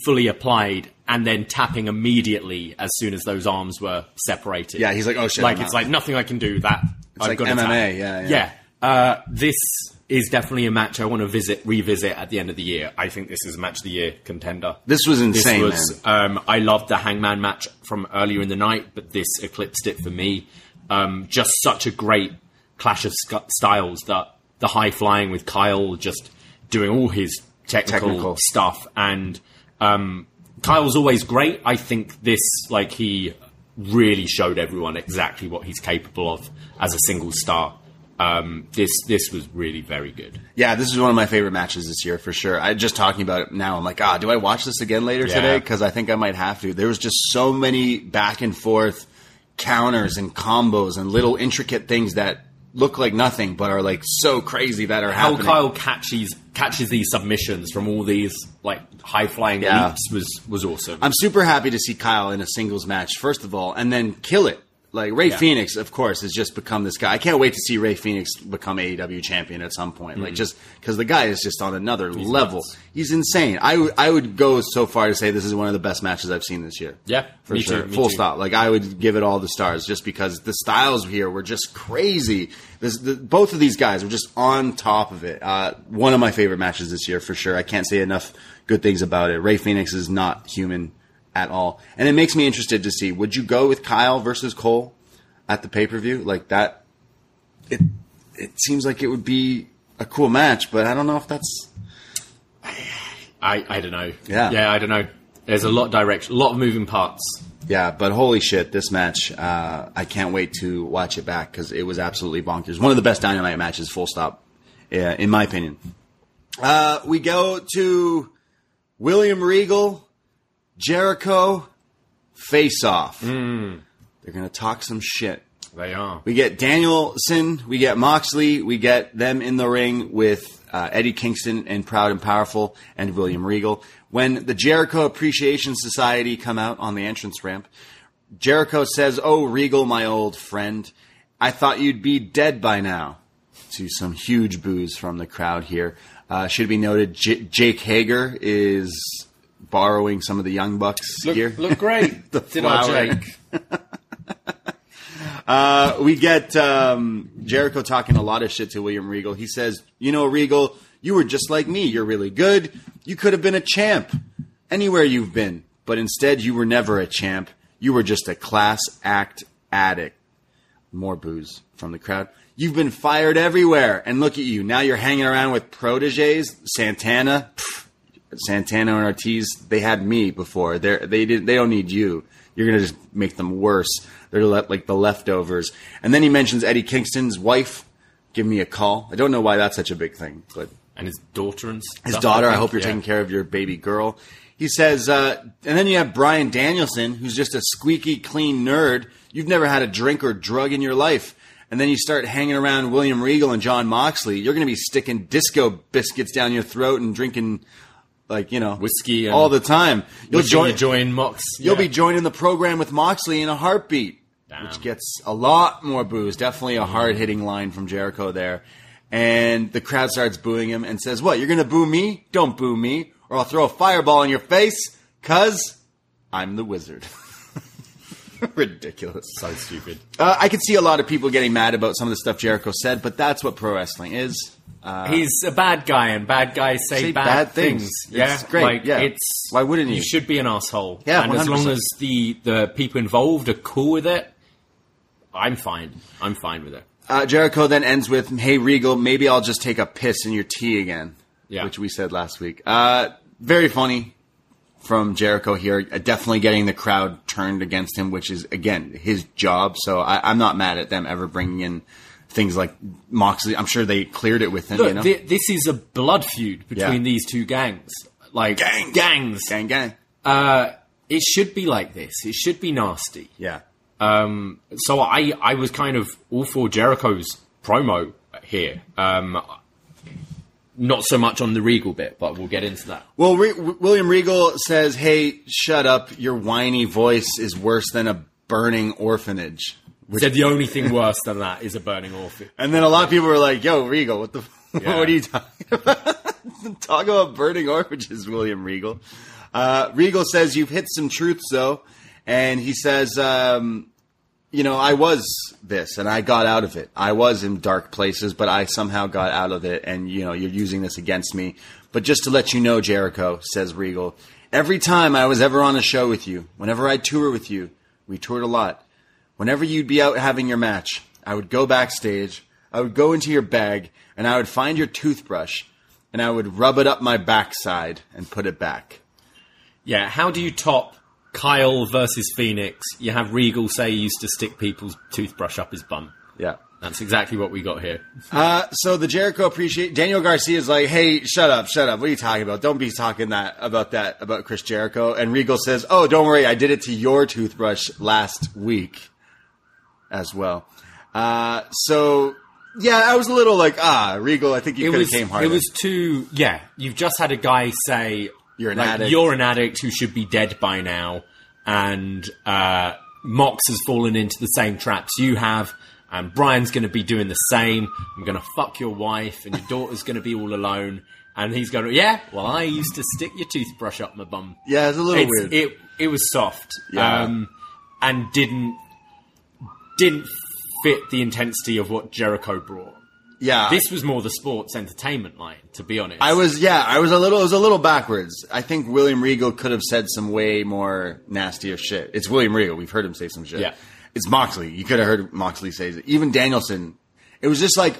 fully applied and then tapping immediately as soon as those arms were separated. Yeah, he's like, "Oh, shit, Like I'm it's out." like nothing I can do. That I've like got MMA, tap. yeah, yeah. yeah. Uh, this is definitely a match I want to visit, revisit at the end of the year. I think this is a match of the year contender. This was This insane, was, um, I loved the Hangman match from earlier in the night, but this eclipsed it for me. Um, just such a great clash of sc- styles that the high flying with Kyle just doing all his technical, Technical. stuff and um, Kyle's always great. I think this like he really showed everyone exactly what he's capable of as a single star. Um, this this was really very good. Yeah, this is one of my favorite matches this year for sure. I just talking about it now. I'm like, ah, do I watch this again later Yeah. today? Because I think I might have to. There was just so many back and forth counters and combos and little intricate things that look like nothing, but are like so crazy that are How happening. Kyle catches catches these submissions from all these like high flying Yeah. leaps was was awesome. I'm super happy to see Kyle in a singles match, first of all, and then kill it. Like Rey Yeah. Fenix, of course, has just become this guy. I can't wait to see Rey Fenix become AEW champion at some point. Like just because the guy is just on another level. nuts. He's insane. I would I would go so far to say this is one of the best matches I've seen this year. Yeah, for sure. too, Full too. stop. Like I would give it all the stars just because the styles here were just crazy. This, the, both of these guys were just on top of it. Uh, one of my favorite matches this year for sure. I can't say enough good things about it. Rey Fenix is not human at all, and it makes me interested to see would you go with Kyle versus Cole at the pay per view like that? It it seems like it would be a cool match, but I don't know if that's I I don't know. Yeah. yeah, I don't know. There's a lot of direction, a lot of moving parts. Yeah, but holy shit, this match, uh, I can't wait to watch it back because it was absolutely bonkers. One of the best Dynamite matches, full stop, yeah, in my opinion. Uh, we go to William Regal, Jericho, face off. They're going to talk some shit. They are. We get Danielson, we get Moxley, we get them in the ring with uh, Eddie Kingston and Proud and Powerful and William Regal. When the Jericho Appreciation Society come out on the entrance ramp, Jericho says, "Oh, Regal, my old friend, I thought you'd be dead by now." To some huge boos from the crowd here. Uh, should be noted, J- Jake Hager is borrowing some of the Young Bucks Look, gear. look great. The Did our flower. Jake. Uh, we get um, Jericho talking a lot of shit to William Regal. He says, "You know, Regal, you were just like me. You're really good. You could have been a champ anywhere you've been, but instead, you were never a champ. You were just a class act addict." More boos from the crowd. You've been fired everywhere, and look at you now. You're hanging around with proteges, Santana. Pff, Santana and Ortiz, they had me before. They they did they don't need you. You're gonna just make them worse. They're le- like the leftovers. And then he mentions Eddie Kingston's wife. Give me a call. I don't know why that's such a big thing, but And his daughter and his daughter. I, think, hope you're yeah. taking care of your baby girl. He says, uh, and then you have Bryan Danielson, who's just a squeaky clean nerd. You've never had a drink or drug in your life. And then you start hanging around William Regal and Jon Moxley. You're going to be sticking disco biscuits down your throat and drinking, like you know, Whiskey and- all the time. You'll join. you join Mox. You'll yeah. be joining the program with Moxley in a heartbeat, Damn. which gets a lot more boos. Definitely a hard hitting line from Jericho there. And the crowd starts booing him and says, What, you're going to boo me? Don't boo me, or I'll throw a fireball in your face, cuz I'm the wizard. Ridiculous. so stupid. Uh, I could see a lot of people getting mad about some of the stuff Jericho said, but that's what pro wrestling is. Uh, He's a bad guy, and bad guys say, Say bad, bad things. things. Yeah, It's great, Like, yeah. It's Why wouldn't you? You should be an asshole. Yeah, and as long 100%. as the the people involved are cool with it, I'm fine. I'm fine with it. Uh, Jericho then ends with, "Hey Regal, maybe I'll just take a piss in your tea again," Yeah. which we said last week. Uh, very funny from Jericho here. Uh, definitely getting the crowd turned against him, which is again his job. So I, I'm not mad at them ever bringing in things like Moxley. I'm sure they cleared it with him. Look, you know, thi- this is a blood feud between Yeah. these two gangs. Like Gangs. gangs. gang gang. Uh, it should be like this. It should be nasty. Yeah. Um, so I, I was kind of all for Jericho's promo here. Um, not so much on the Regal bit, but we'll get into that. Well, Re- William Regal says, "Hey, shut up! Your whiny voice is worse than a burning orphanage." Said the only thing worse than that is a burning orphan. And then a lot of people were like, "Yo, Regal, what the? Yeah. what are you talking about? Talk about burning orphanages, William Regal." Uh, Regal says you've hit some truths though, and he says, um, "You know, I was this, and I got out of it. I was in dark places, but I somehow got out of it. And you know, you're using this against me. But just to let you know, Jericho," says Regal, "every time I was ever on a show with you, whenever I tour with you, we toured a lot." Whenever you'd be out having your match, I would go backstage, I would go into your bag, and I would find your toothbrush, and I would rub it up my backside and put it back. Yeah, how do you top Kyle versus Fenix? You have Regal say he used to stick people's toothbrush up his bum. Yeah. That's exactly what we got here. Uh, so the Jericho appreciate Daniel Garcia is like, hey, shut up, shut up. What are you talking about? Don't be talking that about that about Chris Jericho. And Regal says, oh, don't worry, I did it to your toothbrush last week as well. Uh, so yeah, I was a little like, ah, Regal. I think you could have was, came harder. it was too, yeah, you've just had a guy say, You're an like, addict. You're an addict who should be dead by now. And uh, Mox has fallen into the same traps you have. And Brian's going to be doing the same. I'm going to fuck your wife, and your daughter's going to be all alone. And he's going, yeah, well, I used to stick your toothbrush up my bum. yeah, it's a little It's- weird. It it was soft, Yeah. um, and didn't didn't fit the intensity of what Jericho brought. yeah, This was more the sports entertainment line, to be honest. I was yeah, I was a little it was a little backwards. I think William Regal could have said some way more nastier shit. It's William Regal. We've heard him say some shit. Yeah. It's Moxley. You could have heard Moxley say it. Even Danielson. It was just like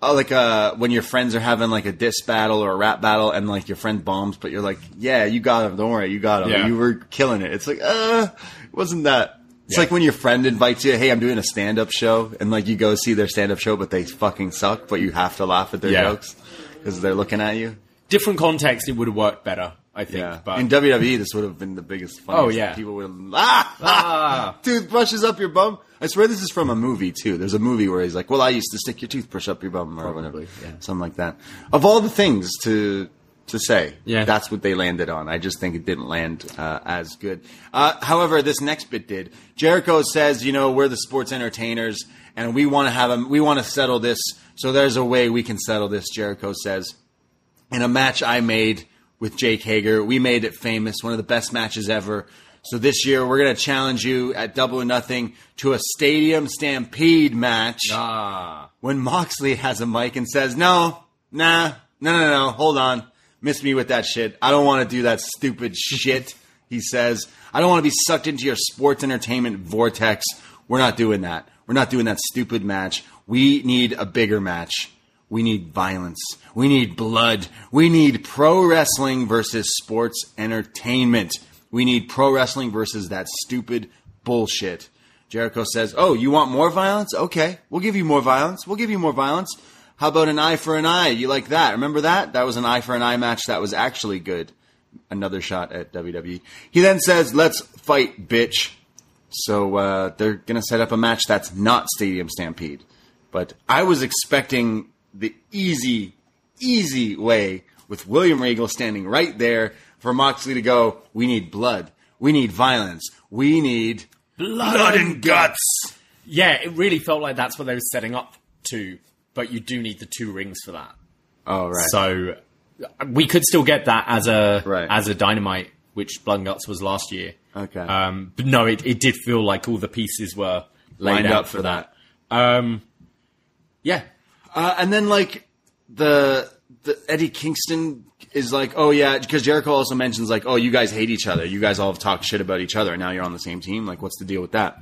uh, like uh when your friends are having like a diss battle or a rap battle and like your friend bombs, but you're like, yeah, you got him. Don't worry, you got him. Yeah. You were killing it. It's like, uh, wasn't that. It's Yeah. like when your friend invites you, hey, I'm doing a stand up show, and like you go see their stand up show, but they fucking suck, but you have to laugh at their Yeah. jokes because they're looking at you. different context. It would have worked better, I think. Yeah. But In WWE, this would have been the biggest funniest. Oh, yeah. People would have, ah, ah, toothbrushes up your bum. I swear this is from a movie too. There's a movie where he's like, well, I used to stick your toothbrush up your bum or whatever. yeah. Something like that. Of all the things to, to say, Yeah. that's what they landed on. I just think it didn't land uh, as good. Uh, however, this next bit did. Jericho says, you know, we're the sports entertainers and we want to have a, we want to settle this. So there's a way we can settle this, Jericho says in a match I made with Jake Hager. We made it famous, one of the best matches ever. So this year we're going to challenge you at Double or Nothing to a Stadium Stampede match. ah, When Moxley has a mic and says, "No, nah, no, no, no, hold on, miss me with that shit. I don't want to do that stupid shit." He says, "I don't want to be sucked into your sports entertainment vortex. We're not doing that. We're not doing that stupid match. We need a bigger match." We need violence. We need blood. We need pro wrestling versus sports entertainment. We need pro wrestling versus that stupid bullshit. Jericho says, Oh, you want more violence? Okay, we'll give you more violence. We'll give you more violence. How about an eye for an eye? You like that? Remember that? That was an eye for an eye match that was actually good. Another shot at WWE. He then says, Let's fight, bitch. So uh, they're going to set up a match that's not Stadium Stampede. But I was expecting the easy, easy way with William Regal standing right there for Moxley to go, we need blood. We need violence. We need blood and guts. yeah, it really felt like that's what they were setting up to. But you do need the two rings for that. Oh, right. So we could still get that as a Right. as a dynamite, which Blood Guts was last year. Okay. Um, but no, it, it did feel like all the pieces were laid Lined out up for, for that. Um, yeah, Uh, and then like the the Eddie Kingston is like, oh yeah, because Jericho also mentions like, oh, you guys hate each other. You guys all have talked shit about each other. and Now you're on the same team. Like, what's the deal with that?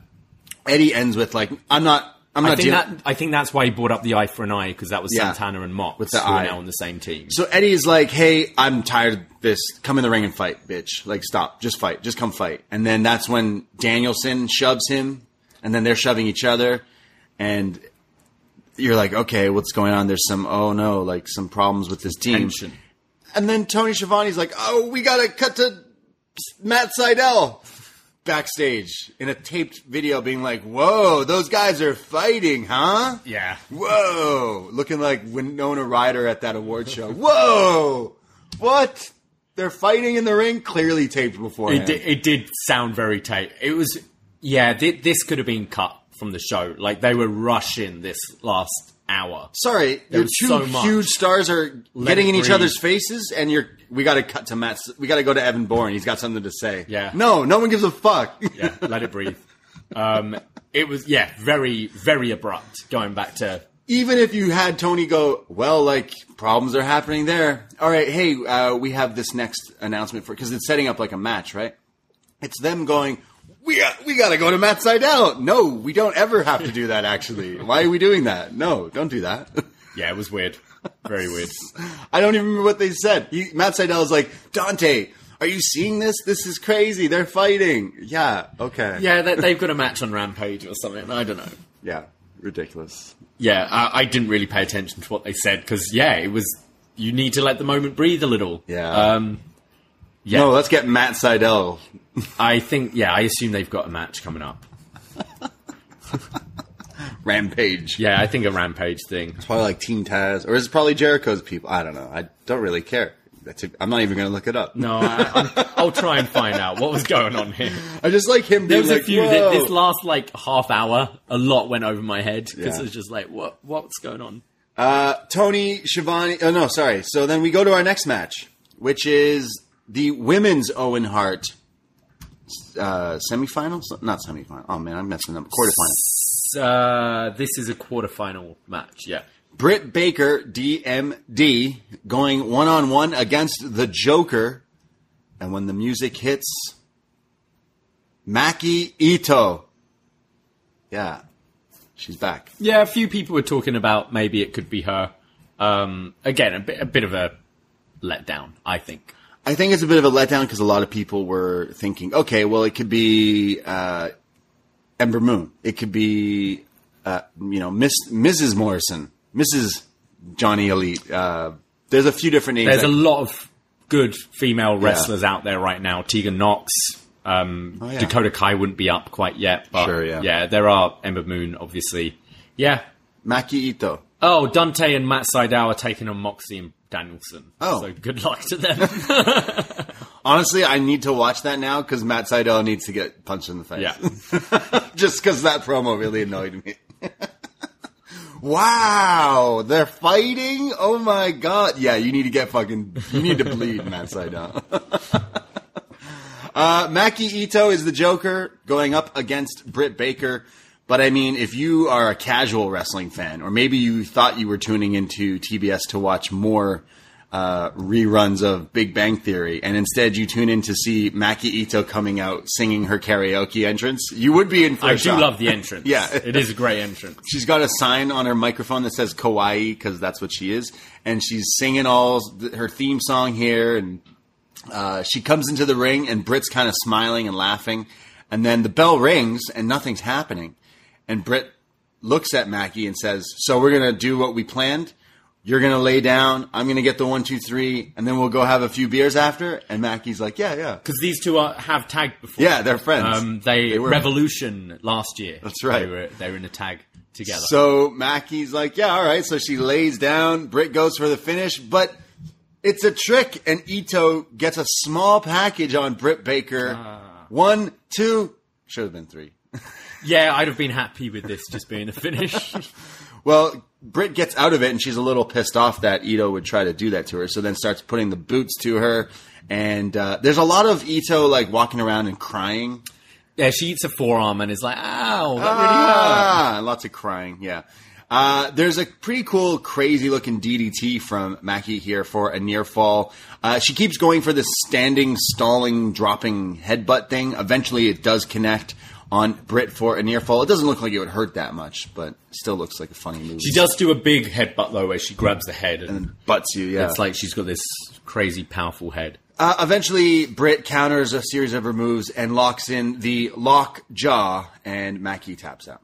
Eddie ends with like, I'm not. I'm I not think dealing. that I think that's why he brought up the eye for an eye because that was Yeah. Santana and Mox With the who eye. are now on the same team. So Eddie is like, "Hey, I'm tired of this. Come in the ring and fight, bitch. Like, stop. Just fight. Just come fight." And then that's when Danielson shoves him, and then they're shoving each other, and you're like, "Okay, what's going on?" There's some, oh no, like some problems with this team. Tension. And then Tony Schiavone's like, "Oh, we gotta cut to Matt Sydal." Backstage in a taped video being like, whoa, those guys are fighting, huh? Yeah. Whoa. Looking like Winona Ryder at that award show. Whoa. What? They're fighting in the ring? Clearly taped before. It did, it did sound very tight. It was, yeah, thi- this could have been cut from the show. Like, they were rushing this last hour. Sorry, There your two so huge stars are Let getting in each other's faces, and you're. We got to cut to Matt. We got to go to Evan Bourne. He's got something to say. Yeah. No, no one gives a fuck. Yeah, let it breathe. Um, it was, yeah, very, very abrupt going back to, Even if you had Tony go, well, like problems are happening there. All right, hey, uh, we have this next announcement for because it's setting up like a match, right? It's them going. We got, we got to go to Matt Sydal. No, we don't ever have to do that. Actually, why are we doing that? No, don't do that. yeah, it was weird. Very weird. I don't even remember what they said. He, Matt Sydal is like, Dante, are you seeing this? This is crazy. They're fighting. Yeah, okay. Yeah, they, they've got a match on Rampage or something. I don't know. Yeah, ridiculous. Yeah, I, I didn't really pay attention to what they said because, yeah, it was, you need to let the moment breathe a little. Yeah. Um, yeah. No, let's get Matt Sydal. I think, yeah, I assume they've got a match coming up. Rampage. Yeah, I think a Rampage thing. It's probably like Team Taz. Or is it probably Jericho's people? I don't know. I don't really care. That's a, I'm not even going to look it up. No, I, I'm, I'll try and find out what was going on here. I just like him There being was like, a few. This last like half hour, a lot went over my head because Yeah. it was just like, what, what's going on? Uh, Tony Schiavone. Oh no, sorry. So then we go to our next match, which is the women's Owen Hart uh, semifinals. Not semifinal. Oh man, I'm messing up. Quarterfinal. Uh, this is a quarterfinal match. Yeah. Britt Baker, DMD, going one on one against the Joker, and when the music hits, Maki Ito. Yeah, she's back. Yeah, a few people were talking about maybe it could be her. Um, again, a bit, a bit of a letdown, I think. I think it's a bit of a letdown because a lot of people were thinking, okay, well, it could be uh, Ember Moon. It could be, uh, you know, Miss Mrs. Morrison, Mrs. Johnny Elite. Uh, there's a few different names. There's that- a lot of good female wrestlers out there right now. Tegan Nox, um, Oh, yeah. Dakota Kai wouldn't be up quite yet, but Sure, yeah. yeah, there are Ember Moon, obviously. Yeah. Maki Ito. Oh, Dante and Matt Sydal are taking on Moxie and Danielson. Oh. so good luck to them. Honestly, I need to watch that now because Matt Sydal needs to get punched in the face. yeah. Just because that promo really annoyed me. wow, they're fighting? Oh my god. Yeah, you need to get fucking, you need to bleed, Matt Sydal. uh, Maki Ito is the Joker going up against Britt Baker. But I mean, if you are a casual wrestling fan, or maybe you thought you were tuning into TBS to watch more uh, reruns of Big Bang Theory, and instead you tune in to see Maki Ito coming out singing her karaoke entrance, you would be in for a I do shock. love the entrance. Yeah. it is a great entrance. She's got a sign on her microphone that says Kawaii because that's what she is, and she's singing all th- her theme song here, and uh, she comes into the ring, and Britt's kind of smiling and laughing, and then the bell rings, and nothing's happening, and Britt looks at Maki and says, "So we're gonna do what we planned." You're gonna lay down. I'm gonna get the one, two, three, and then we'll go have a few beers after. And Maki's like, "Yeah, yeah, Because these two are, have tagged before. yeah, they're friends." Um, they, They. Revolution last year. That's right. They were, they were in a tag together. So Maki's like, yeah, all right. So she lays down. Britt goes for the finish, but it's a trick, and Ito gets a small package on Britt Baker. Ah. One, two, should have been three. yeah, I'd have been happy with this just being a finish. Well, Britt gets out of it, and she's a little pissed off that Ito would try to do that to her. So then starts putting the boots to her, and uh, there's a lot of Ito like walking around and crying. yeah, she eats a forearm and is like, ow, that really hurt. Ah, lots of crying. Yeah. Uh, there's a pretty cool, crazy looking DDT from Maki here for a near fall. Uh, she keeps going for this standing, stalling, dropping headbutt thing. Eventually, it does connect on Britt for a near fall. It doesn't look like it would hurt that much, but still looks like a funny move. She does do a big headbutt though, where she grabs the head and, and butts you. Yeah. it's like she's got this crazy powerful head. Uh, eventually, Britt counters a series of her moves and locks in the lock jaw, and Maki taps out.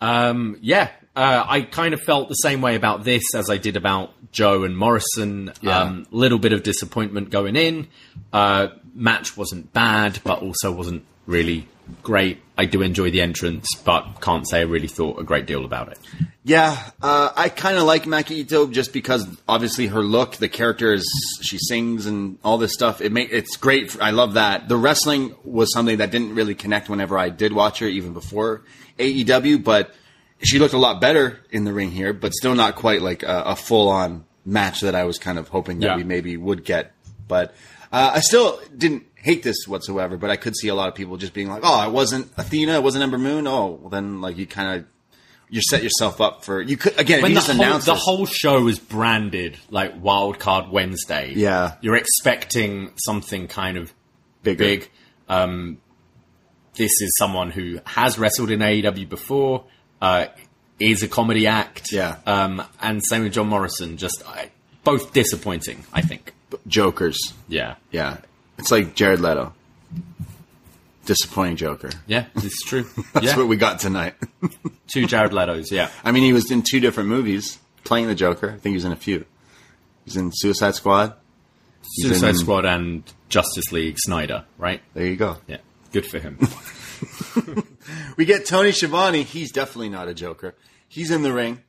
Um, yeah, uh, I kind of felt the same way about this as I did about Joe and Morrison. Yeah. Um, little bit of disappointment going in. Uh, match wasn't bad, but also wasn't really great. I do enjoy the entrance, but can't say I really thought a great deal about it. Yeah, uh, I kind of like Maki Ito just because obviously her look, the character is she sings and all this stuff. It make it's great. I love that. The wrestling was something that didn't really connect whenever I did watch her, even before AEW. But she looked a lot better in the ring here, but still not quite like a, a full on match that I was kind of hoping that Yeah. we maybe would get. But uh, I still didn't hate this whatsoever. But I could see a lot of people just being like, "Oh, it wasn't Athena, it wasn't Ember Moon." Oh, well, then like you kind of you set yourself up for you could again. When the just whole, announce the whole show is branded like Wild Card Wednesday, Yeah. you're expecting something kind of Bigger. big. Um, this is someone who has wrestled in AEW before, uh, is a comedy act, Yeah. Um, and same with John Morrison, just I, both disappointing, I think. Jokers. Yeah, Yeah, it's like Jared Leto. Disappointing Joker. yeah, it's true. That's yeah, what we got tonight. two Jared Leto's. Yeah, I mean, he was in two different movies playing the Joker. I think he was in a few. He's in Suicide Squad. Suicide in- Squad and Justice League Snyder, right? There you go. Yeah, good for him. We get Tony Schiavone. He's definitely not a Joker. He's in the ring.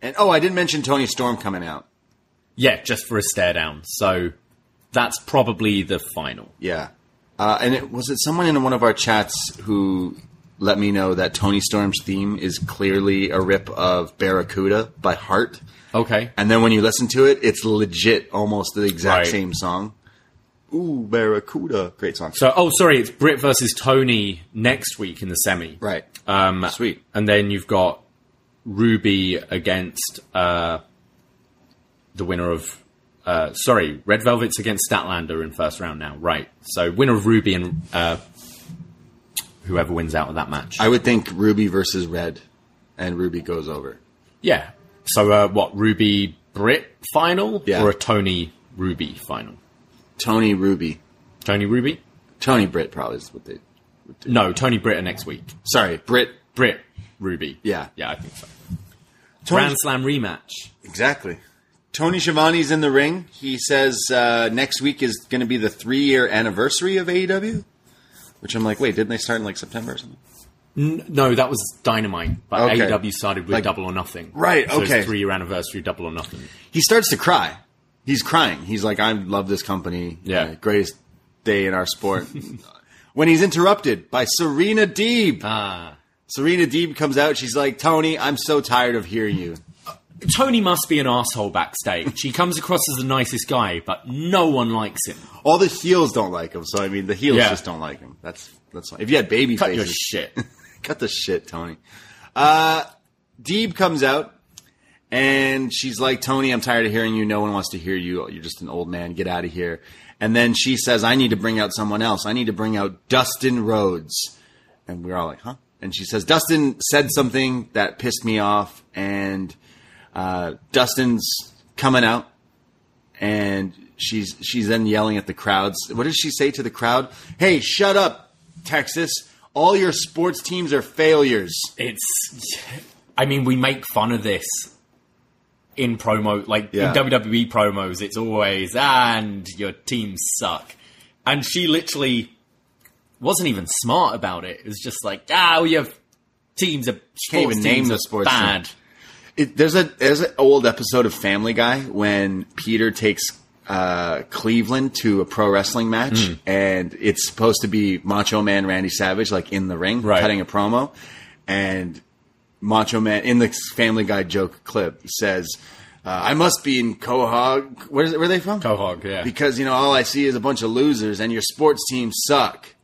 And oh, I didn't mention Toni Storm coming out. Yeah, just for a stare down. So that's probably the final. Yeah. Uh, and it was it someone in one of our chats who let me know that Toni Storm's theme is clearly a rip of Barracuda by Heart. Okay. And then when you listen to it, it's legit almost the exact Right. same song. Ooh, Barracuda. Great song. So, oh, sorry, it's Britt versus Toni next week in the semi. right. Um, Sweet. And then you've got Ruby against uh, the winner of. Uh, sorry, Red Velvet's against Statlander in first round now. Right. So, winner of Ruby and uh, whoever wins out of that match. I would think Ruby versus Red, and Ruby goes over. yeah. So, uh, what, Ruby Britt final? Yeah. Or a Toni Ruby final? Toni Ruby. Toni Ruby? Toni Britt probably is what they would do. No, Toni Britt next week. Sorry, Britt. Britt Ruby. Yeah. Yeah, I think so. Toni, Grand Slam rematch. exactly. Tony Schiavone's in the ring. He says uh, next week is going to be the three year anniversary of AEW. Which I'm like, wait, didn't they start in like September or something? No, that was Dynamite, but Okay. AEW started with Like- Double or Nothing. Right, So okay. three year anniversary, Double or Nothing. He starts to cry. He's crying. He's like, I love this company. Yeah. Uh, greatest day in our sport. when he's interrupted by Serena Deeb. Ah. Serena Deeb comes out. She's like, Tony, I'm so tired of hearing you. Tony must be an asshole backstage. he comes across as the nicest guy, but no one likes him. All the heels don't like him. So I mean, the heels Yeah. just don't like him. That's that's fine. If you had baby Cut faces, your shit. cut the shit, Tony. Uh, Deeb comes out and she's like, Tony, I'm tired of hearing you. No one wants to hear you. You're just an old man. Get out of here. And then she says, I need to bring out someone else. I need to bring out Dustin Rhodes. And we're all like, huh? And she says, Dustin said something that pissed me off. And uh, Dustin's coming out. And she's she's then yelling at the crowds. What does she say to the crowd? Hey, shut up, Texas. All your sports teams are failures. It's. I mean, we make fun of this in promo, like Yeah. in WWE promos. It's always and your teams suck, and she literally wasn't even smart about it. It was just like, ah, well, your teams are Can't sports even name teams the are sports team. It, there's a there's an old episode of Family Guy when Peter takes uh, Cleveland to a pro wrestling match, Hmm. and it's supposed to be Macho Man Randy Savage like in the ring Right. cutting a promo, and Macho Man in the Family Guy joke clip says. Uh, I must be in Quahog. Where, where are they from? Quahog, yeah. Because you know all I see is a bunch of losers, and your sports teams suck.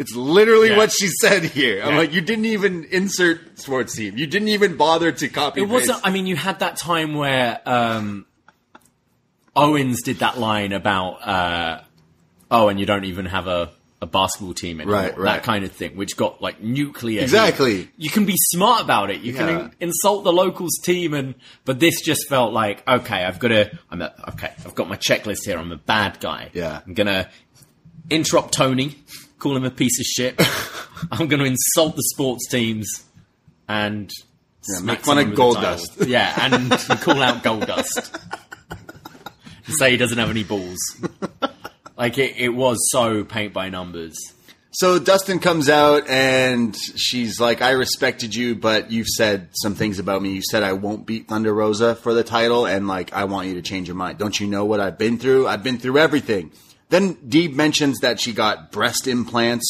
It's literally Yeah. what she said here. I'm Yeah. like, you didn't even insert sports team. You didn't even bother to copy. It wasn't. I mean, you had that time where um, Owens did that line about, uh, oh, and you don't even have a, a basketball team anymore. Right, right. That kind of thing, which got like nuclear. Exactly. You can be smart about it. You can in- insult the locals team, and but this just felt like okay, I've got to. I'm a, okay. I've got my checklist here. I'm a bad guy. Yeah. I'm gonna interrupt Tony, call him a piece of shit. I'm gonna insult the sports teams and. Yeah, make fun of Goldust. Yeah, and call out Goldust. and say he doesn't have any balls. Like it, it was so paint by numbers. So Dustin comes out and she's like, I respected you, but you've said some things about me. You said I won't beat Thunder Rosa for the title, and like, I want you to change your mind. Don't you know what I've been through? I've been through everything. Then Deeb mentions that she got breast implants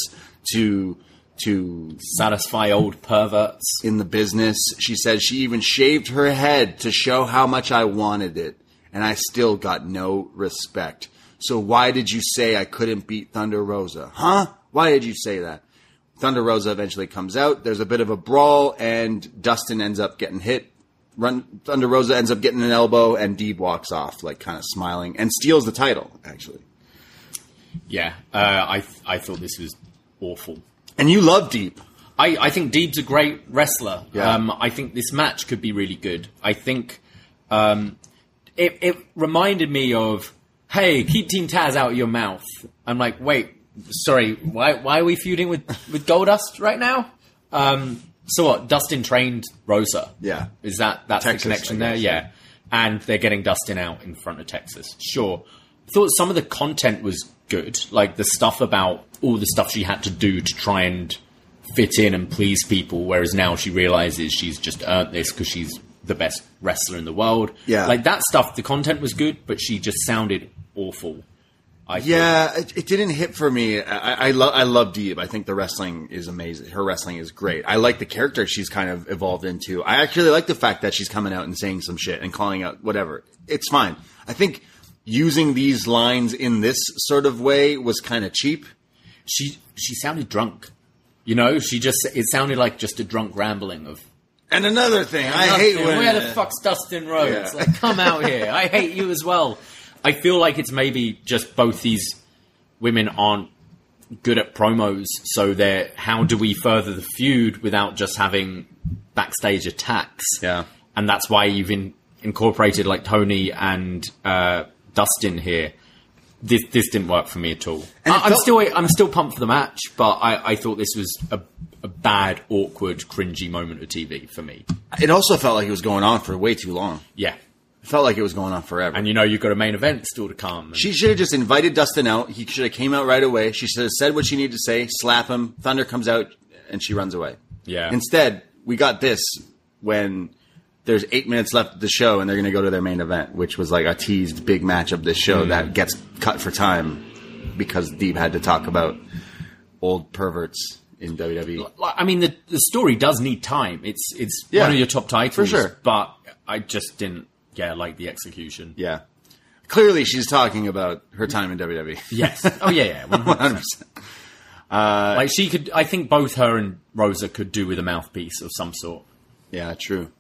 to to Satisfy old perverts. in the business. She said she even shaved her head to show how much I wanted it, and I still got no respect. So why did you say I couldn't beat Thunder Rosa? Huh? Why did you say that? Thunder Rosa eventually comes out. There's a bit of a brawl, and Dustin ends up getting hit. Run Thunder Rosa ends up getting an elbow, and Deeb walks off, like kind of smiling, and steals the title. Actually, Yeah, uh, I I thought this was awful. and you love Deeb. I, I think Deeb's a great wrestler. Yeah. Um, I think this match could be really good. I think um, it, it reminded me of, hey, keep Team Taz out of your mouth. I'm like, wait, sorry, why why are we feuding with with Goldust right now? Um, so what? Dustin trained Rosa. Yeah. is that that's Texas, the connection there? Yeah, and they're getting Dustin out in front of Texas. Sure, thought some of the content was good, like the stuff about all the stuff she had to do to try and fit in and please people. Whereas now she realizes she's just earned this because she's the best wrestler in the world. Yeah. like that stuff. The content was good, but she just sounded awful. I. Yeah, it, it didn't hit for me. I, I love I love Deeb. I think the wrestling is amazing. Her wrestling is great. I like the character she's kind of evolved into. I actually like the fact that she's coming out and saying some shit and calling out whatever. It's fine. I think using these lines in this sort of way was kind of cheap. she she sounded drunk. You know, she just it sounded like just a drunk rambling of And another thing, I hate Dustin, when where the fuck's Dustin Rhodes? Yeah. Like, come out here. I hate you as well. I feel like it's maybe just both these women aren't good at promos, so they're how do we further the feud without just having backstage attacks? Yeah. and that's why you've in, incorporated like Tony and uh, Dustin here. This this didn't work for me at all. And I, I'm felt- still I'm still pumped for the match, but I, I thought this was a, a bad, awkward, cringy moment of TV for me. It also felt like it was going on for way too long. Yeah, It felt like it was going on forever. and you know you've got a main event still to come. and- She should have just invited Dustin out. He should have came out right away. She should have said what she needed to say, slap him. Thunder comes out, and she runs away. Yeah. Instead, we got this when there's eight minutes left of the show, and they're going to go to their main event, which was like a teased big match of this show that mm. gets cut for time because Deeb had to talk about old perverts in. WWE. I mean, the the story does need time. It's it's Yeah, one of your top titles, for sure. But I just didn't, yeah, like the execution. Yeah. Clearly, she's talking about her time in WWE. Yes. Oh yeah, yeah. 100%. 100%. Uh, like she could. I think both her and Rosa could do with a mouthpiece of some sort. Yeah, true.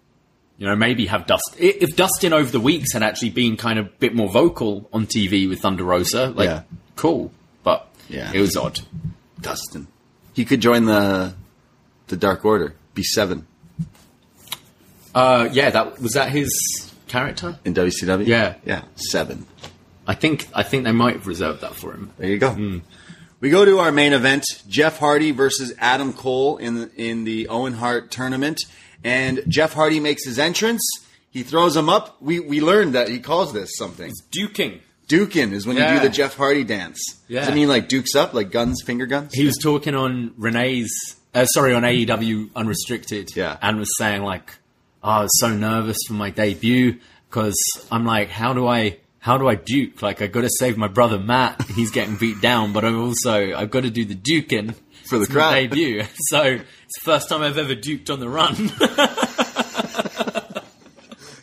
You know, maybe have Dust. If Dustin over the weeks had actually been kind of a bit more vocal on TV with Thunder Rosa, like Yeah. cool. But Yeah. it was odd. Dustin. He could join the the Dark Order, be seven Uh, yeah, that was that his character. in WCW. Yeah. yeah, seven. I think I think they might have reserved that for him. There you go. We go to our main event: Jeff Hardy versus Adam Cole in the, in the Owen Hart tournament. And Jeff Hardy makes his entrance. He throws him up. We we learned that he calls this something. Duking. Duking is when you do the Jeff Hardy dance. Does Yeah. it mean like dukes up, like guns, finger guns? He was talking on Renee's, uh, sorry, on AEW Unrestricted, Yeah. and was saying like, oh, "I was so nervous for my debut because I'm like, how do I, how do I duke? Like, I got to save my brother Matt. He's getting beat down, but I'm also I've got to do the duking For the crowd. debut. So it's the first time I've ever duked on the run.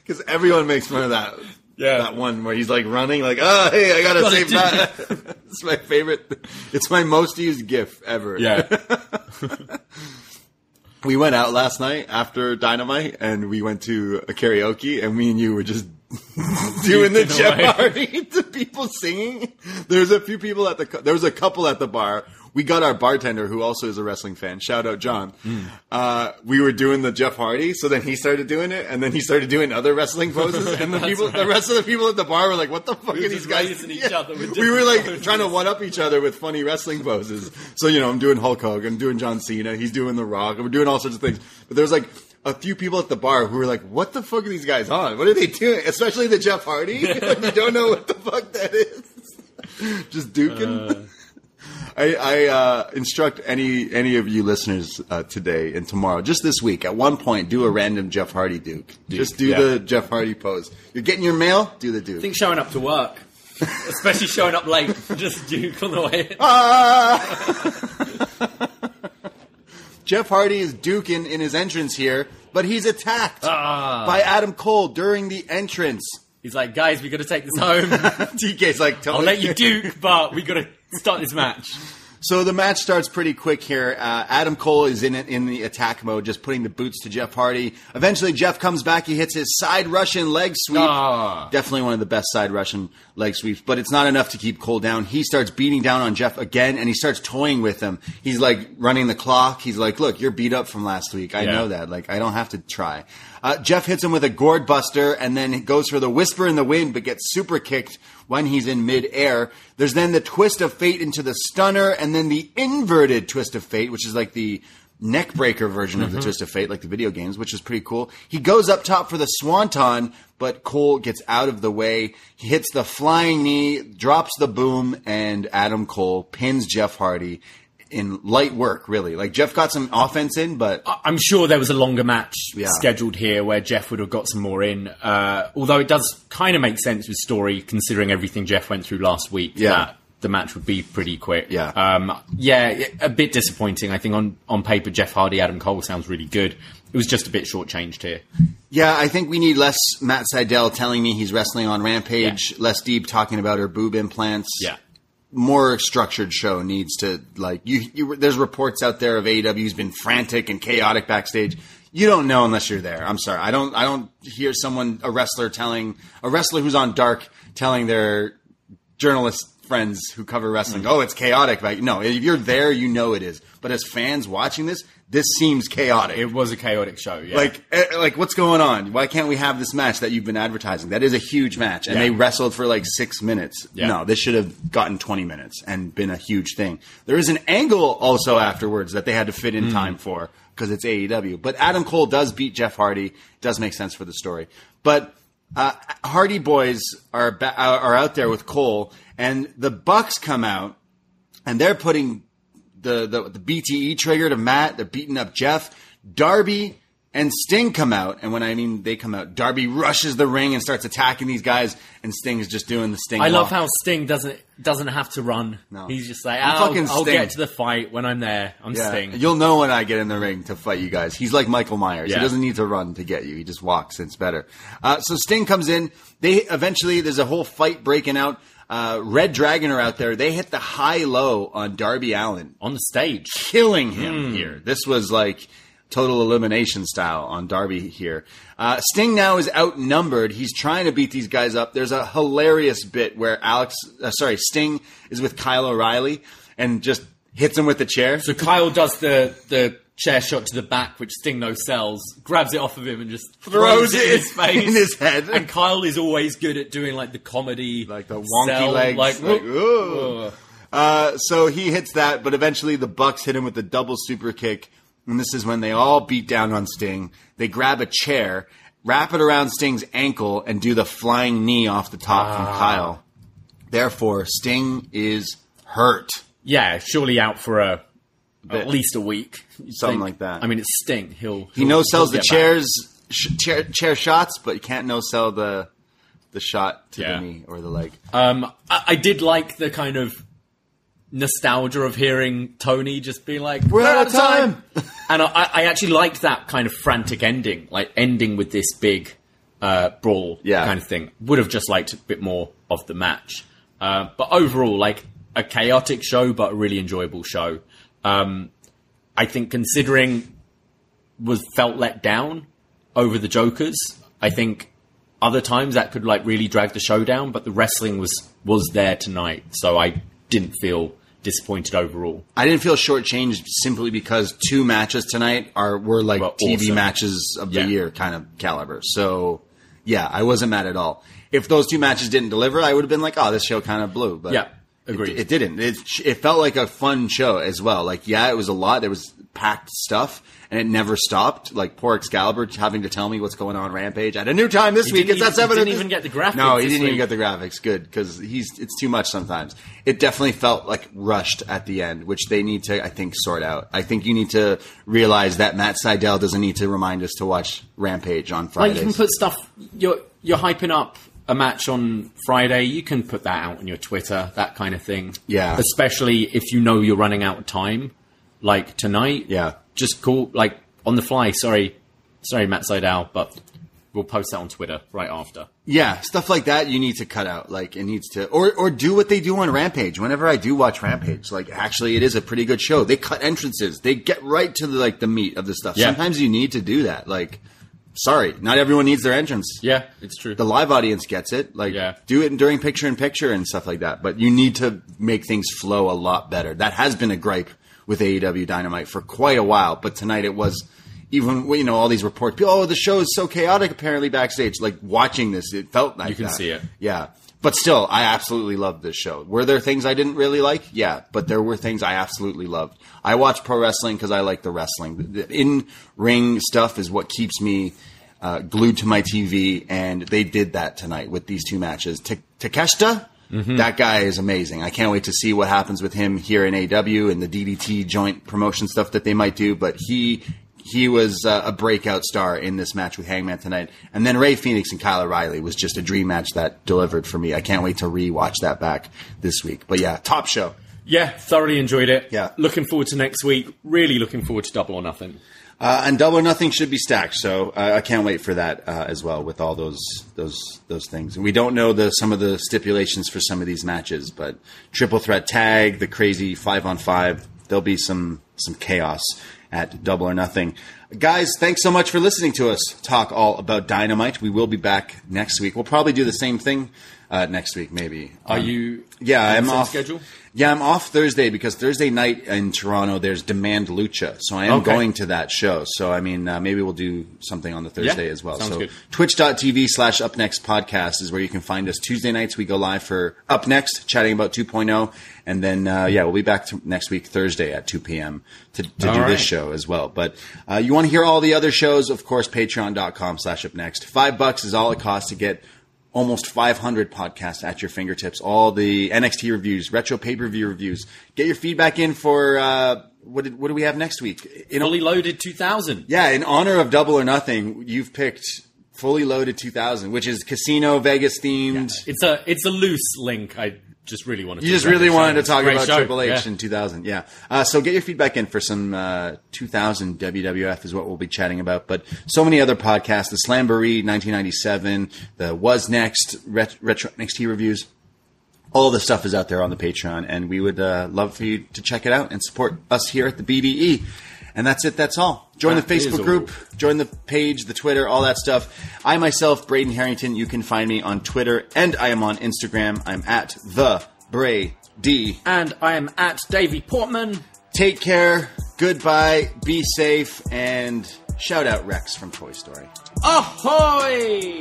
Because everyone makes fun of that. Yeah. That one where he's like running, like, oh, hey, I gotta, Gotta save that. it's my favorite. It's my most used GIF ever. yeah, We went out last night after Dynamite and we went to a karaoke and me and you were just doing the Duking Jeff away. Hardy to people singing. There's a few people at the, cou- there was a couple at the bar. We got our bartender who also is a wrestling fan. Shout out John. Hmm. Uh, we were doing the Jeff Hardy. So then he started doing it and then he started doing other wrestling poses and the people, the rest of the people at the bar were like, what the fuck We are these guys? other we were like poses. trying to one up each other with funny wrestling poses. So, you know, I'm doing Hulk Hogan, I'm doing John Cena, he's doing The Rock, and we're doing all sorts of things. But there was like a few people at the bar who were like, what the fuck are these guys on? What are they doing? Especially the Jeff Hardy. like, you don't know what the fuck that is. Just duking. I, I uh, instruct any any of you listeners uh, today and tomorrow, just this week, at one point, do a random Jeff Hardy Duke. just do yeah. the Jeff Hardy pose. You're getting your mail, do the Duke. I think showing up to work, especially showing up late, just Duke on the way. in. Ah! Jeff Hardy is duking in his entrance here, but he's attacked Ah. by Adam Cole during the entrance. He's like, guys, we got to take this home. TK's like, I'll let you Duke, but we got to start this match. So the match starts pretty quick here. Uh, Adam Cole is in it in the attack mode, just putting the boots to Jeff Hardy. Eventually, Jeff comes back. He hits his side Russian leg sweep. Ah. Definitely one of the best side Russian leg sweeps, but it's not enough to keep Cole down. He starts beating down on Jeff again, and he starts toying with him. He's like running the clock. He's like, "Look, you're beat up from last week. I Yeah. know that. Like, I don't have to try." Uh, Jeff hits him with a gourd buster, and then goes for the whisper in the wind, but gets super kicked when he's in midair. There's then the twist of fate into the stunner, and then the inverted twist of fate, which is like the neck breaker version of the mm-hmm. twist of fate, like the video games, which is pretty cool. He goes up top for the swanton, but Cole gets out of the way. He hits the flying knee, drops the boom, and Adam Cole pins Jeff Hardy in light work, really. Like Jeff got some offense in, but I'm sure there was a longer match Yeah. scheduled here where Jeff would have got some more in. Uh, although it does kind of make sense with story considering everything Jeff went through last week. Yeah. that the match would be pretty quick. Yeah. um, yeah, a bit disappointing. I think on on paper, Jeff Hardy, Adam Cole sounds really good. It was just a bit shortchanged here. Yeah, I think we need less Matt Sydal telling me he's wrestling on Rampage, less Deeb talking about her boob implants. Yeah. More structured show needs to like you, you. There's reports out there of AEW's been frantic and chaotic backstage. You don't know unless you're there. I'm sorry. I don't. I don't hear someone a wrestler telling a wrestler who's on Dark telling their journalist friends who cover wrestling, Mm. "Oh, it's chaotic." Like, no, if you're there, you know it is. But as fans watching this, this seems chaotic. It was a chaotic show. Yeah. Like, eh, like what's going on? Why can't we have this match that you've been advertising? That is a huge match, and Yeah. they wrestled for like six minutes. Yeah. No, this should have gotten twenty minutes and been a huge thing. There is an angle also afterwards that they had to fit in time for because it's AEW. But Adam Cole does beat Jeff Hardy. Does make sense for the story. But uh, Hardy Boys are ba- are out there with Cole, and the Bucks come out and they're putting the, the the BTE trigger to Matt. They're beating up Jeff. Darby and Sting come out, and when I mean they come out, Darby rushes the ring and starts attacking these guys, and Sting is just doing the Sting. I love how Sting doesn't doesn't have to run. No. He's just like, I'm I'll, I'll get to the fight when I'm there. I'm Yeah, Sting. you'll know when I get in the ring to fight you guys. He's like Michael Myers. Yeah. He doesn't need to run to get you. He just walks. It's better. Uh, so Sting comes in. They eventually there's a whole fight breaking out. Uh, Red Dragon are out there. They hit the high low on Darby Allin. on the stage. killing him here. This was like total elimination style on Darby here. Uh, Sting now is outnumbered. He's trying to beat these guys up. There's a hilarious bit where Alex, uh, sorry, Sting is with Kyle O'Reilly and just hits him with the chair. So Kyle does the the chair shot to the back, which Sting no sells, grabs it off of him and just Throws throws, it in his face, in his head. And Kyle is always good at doing like the comedy, Like the wonky sell, legs, like, like, ooh. whoa. Uh, so he hits that, but eventually the Bucks hit him with the double super kick, and this is when they all beat down on Sting. They grab a chair, wrap it around Sting's ankle, and do the flying knee off the top Ah. from Kyle. Therefore, Sting is hurt. yeah, surely out for a At least a week, you'd Something think. like that. I mean, it's Sting. He'll He he'll- no sells the chairs, sh- chair, chair shots, but he can't no sell the the shot to Yeah. the knee or the leg. Um, I, I did like the kind of nostalgia of hearing Tony just be like, We're out of time." and I, I actually liked that kind of frantic ending, like ending with this big uh, brawl Yeah. kind of thing. Would have just liked a bit more of the match. Uh, but overall, like a chaotic show, but a really enjoyable show. Um, I think considering was felt let down over the Jokers, I think other times that could like really drag the show down, but the wrestling was was there tonight, so I didn't feel disappointed overall. I didn't feel shortchanged simply because two matches tonight are were like Well, TV awesome. matches of the Yeah. year kind of caliber. So yeah, I wasn't mad at all. If those two matches didn't deliver, I would have been like, oh, this show kind of blew. But Yeah, agreed. It, it didn't. It it felt like a fun show as well. Like yeah, it was a lot. There was packed stuff, and it never stopped. Like poor Excalibur having to tell me what's going on Rampage at a new time this He week. It's at even- he seven. didn't even get the graphics No, he didn't even get the graphics. Good because he's it's too much sometimes. It definitely felt like rushed at the end, which they need to I think sort out. I think you need to realize that Matt Sydal doesn't need to remind us to watch Rampage on Like you can put stuff. You're you're hyping up a match on Friday. You can put that out on your Twitter, that kind of thing. Yeah. Especially if you know you're running out of time, like tonight. Yeah. Just call like on the fly. Sorry, sorry, Matt Sydal, but we'll post that on Twitter right after. Yeah, stuff like that you need to cut out. Like it needs to, or or do what they do on Rampage. Whenever I do watch Rampage, like actually it is a pretty good show. They cut entrances. They get right to the like the meat of the stuff. Yeah. Sometimes you need to do that. Like, sorry, not everyone needs their entrance. Yeah, it's true. The live audience gets it. Like, Yeah. do it during picture in picture and stuff like that. But you need to make things flow a lot better. That has been a gripe with AEW Dynamite for quite a while. But tonight it was even you know all these reports. Oh, the show is so chaotic. Apparently backstage, like watching this, it felt like You can that. see it. Yeah. But still, I absolutely loved this show. Were there things I didn't really like? Yeah, but there were things I absolutely loved. I watch pro wrestling because I like the wrestling. The in ring stuff is what keeps me uh, glued to my TV, and they did that tonight with these two matches. Ta- Takeshita, that guy is amazing. I can't wait to see what happens with him here in AW and the DDT joint promotion stuff that they might do. But he he was uh, a breakout star in this match with Hangman tonight. And then Rey Fenix and Kyle O'Reilly was just a dream match that delivered for me. I can't wait to rewatch that back this week. But yeah, top show. yeah, thoroughly enjoyed it. Yeah. looking forward to next week. Really looking forward to Double or Nothing. Uh, and Double or Nothing should be stacked, so uh, I can't wait for that uh, as well with all those those those things. And we don't know the some of the stipulations for some of these matches, but triple threat tag, the crazy five on five, there'll be some some chaos at Double or Nothing. Guys, thanks so much for listening to us talk all about Dynamite. We will be back next week. We'll probably do the same thing uh, next week, maybe. Are Um, you? yeah, I'm off. Schedule. Yeah, I'm off Thursday because Thursday night in Toronto there's Demand Lucha, so I am Okay. going to that show. So I mean, uh, maybe we'll do something on the Thursday Yeah, as well. sounds so good. Twitch.tv slash Up Next Podcast is where you can find us. Tuesday nights we go live for Up Next, chatting about 2.0, and then uh, yeah, we'll be back next week Thursday at 2 p.m. to, to do All this show as well. But uh, you want to hear all the other shows? Of course, Patreon.com slash Up Next. Five bucks is all it costs to get almost 500 podcasts at your fingertips. All the NXT reviews, retro pay per view reviews. Get your feedback in for uh, what? Did, what do we have next week? In, Fully loaded 2000. yeah, in honor of Double or Nothing, you've picked Fully Loaded 2000, which is Casino Vegas themed. It's a it's a loose link. I just really wanted. You to just talk really about wanted to talk about show. Triple H Yeah. in 2000, yeah. Uh, so get your feedback in for some uh, 2000 WWF is what we'll be chatting about. But so many other podcasts: the Slamboree 1997, the Was Next ret- retro NXT reviews. All the stuff is out there on the Patreon, and we would uh, love for you to check it out and support us here at the BDE. And that's it. That's all. Join That the Facebook group. Join the page, the Twitter, all that stuff. I myself, Braden Herrington, you can find me on Twitter and I am on Instagram. I'm at the Bray D. And I am at Davie Portman. Take care, goodbye, be safe, and shout out Rex from Toy Story. Ahoy!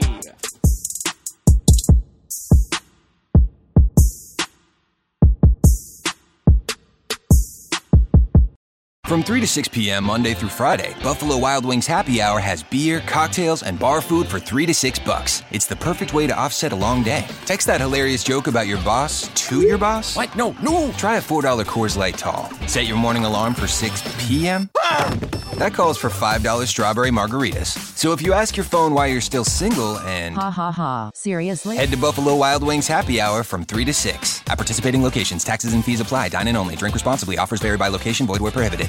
From 3 to 6 p.m. Monday through Friday, Buffalo Wild Wings Happy Hour has beer, cocktails, and bar food for 3 to 6 bucks. It's the perfect way to offset a long day. Text that hilarious joke about your boss to your boss. What? No, no. Try a $4 Coors Light Tall. Set your morning alarm for 6 p.m. Ah! That calls for $5 strawberry margaritas. So if you ask your phone why you're still single and Ha ha ha. Seriously? head to Buffalo Wild Wings Happy Hour from 3 to 6. At participating locations, taxes and fees apply. Dine in only. Drink responsibly. Offers vary by location. Void where prohibited.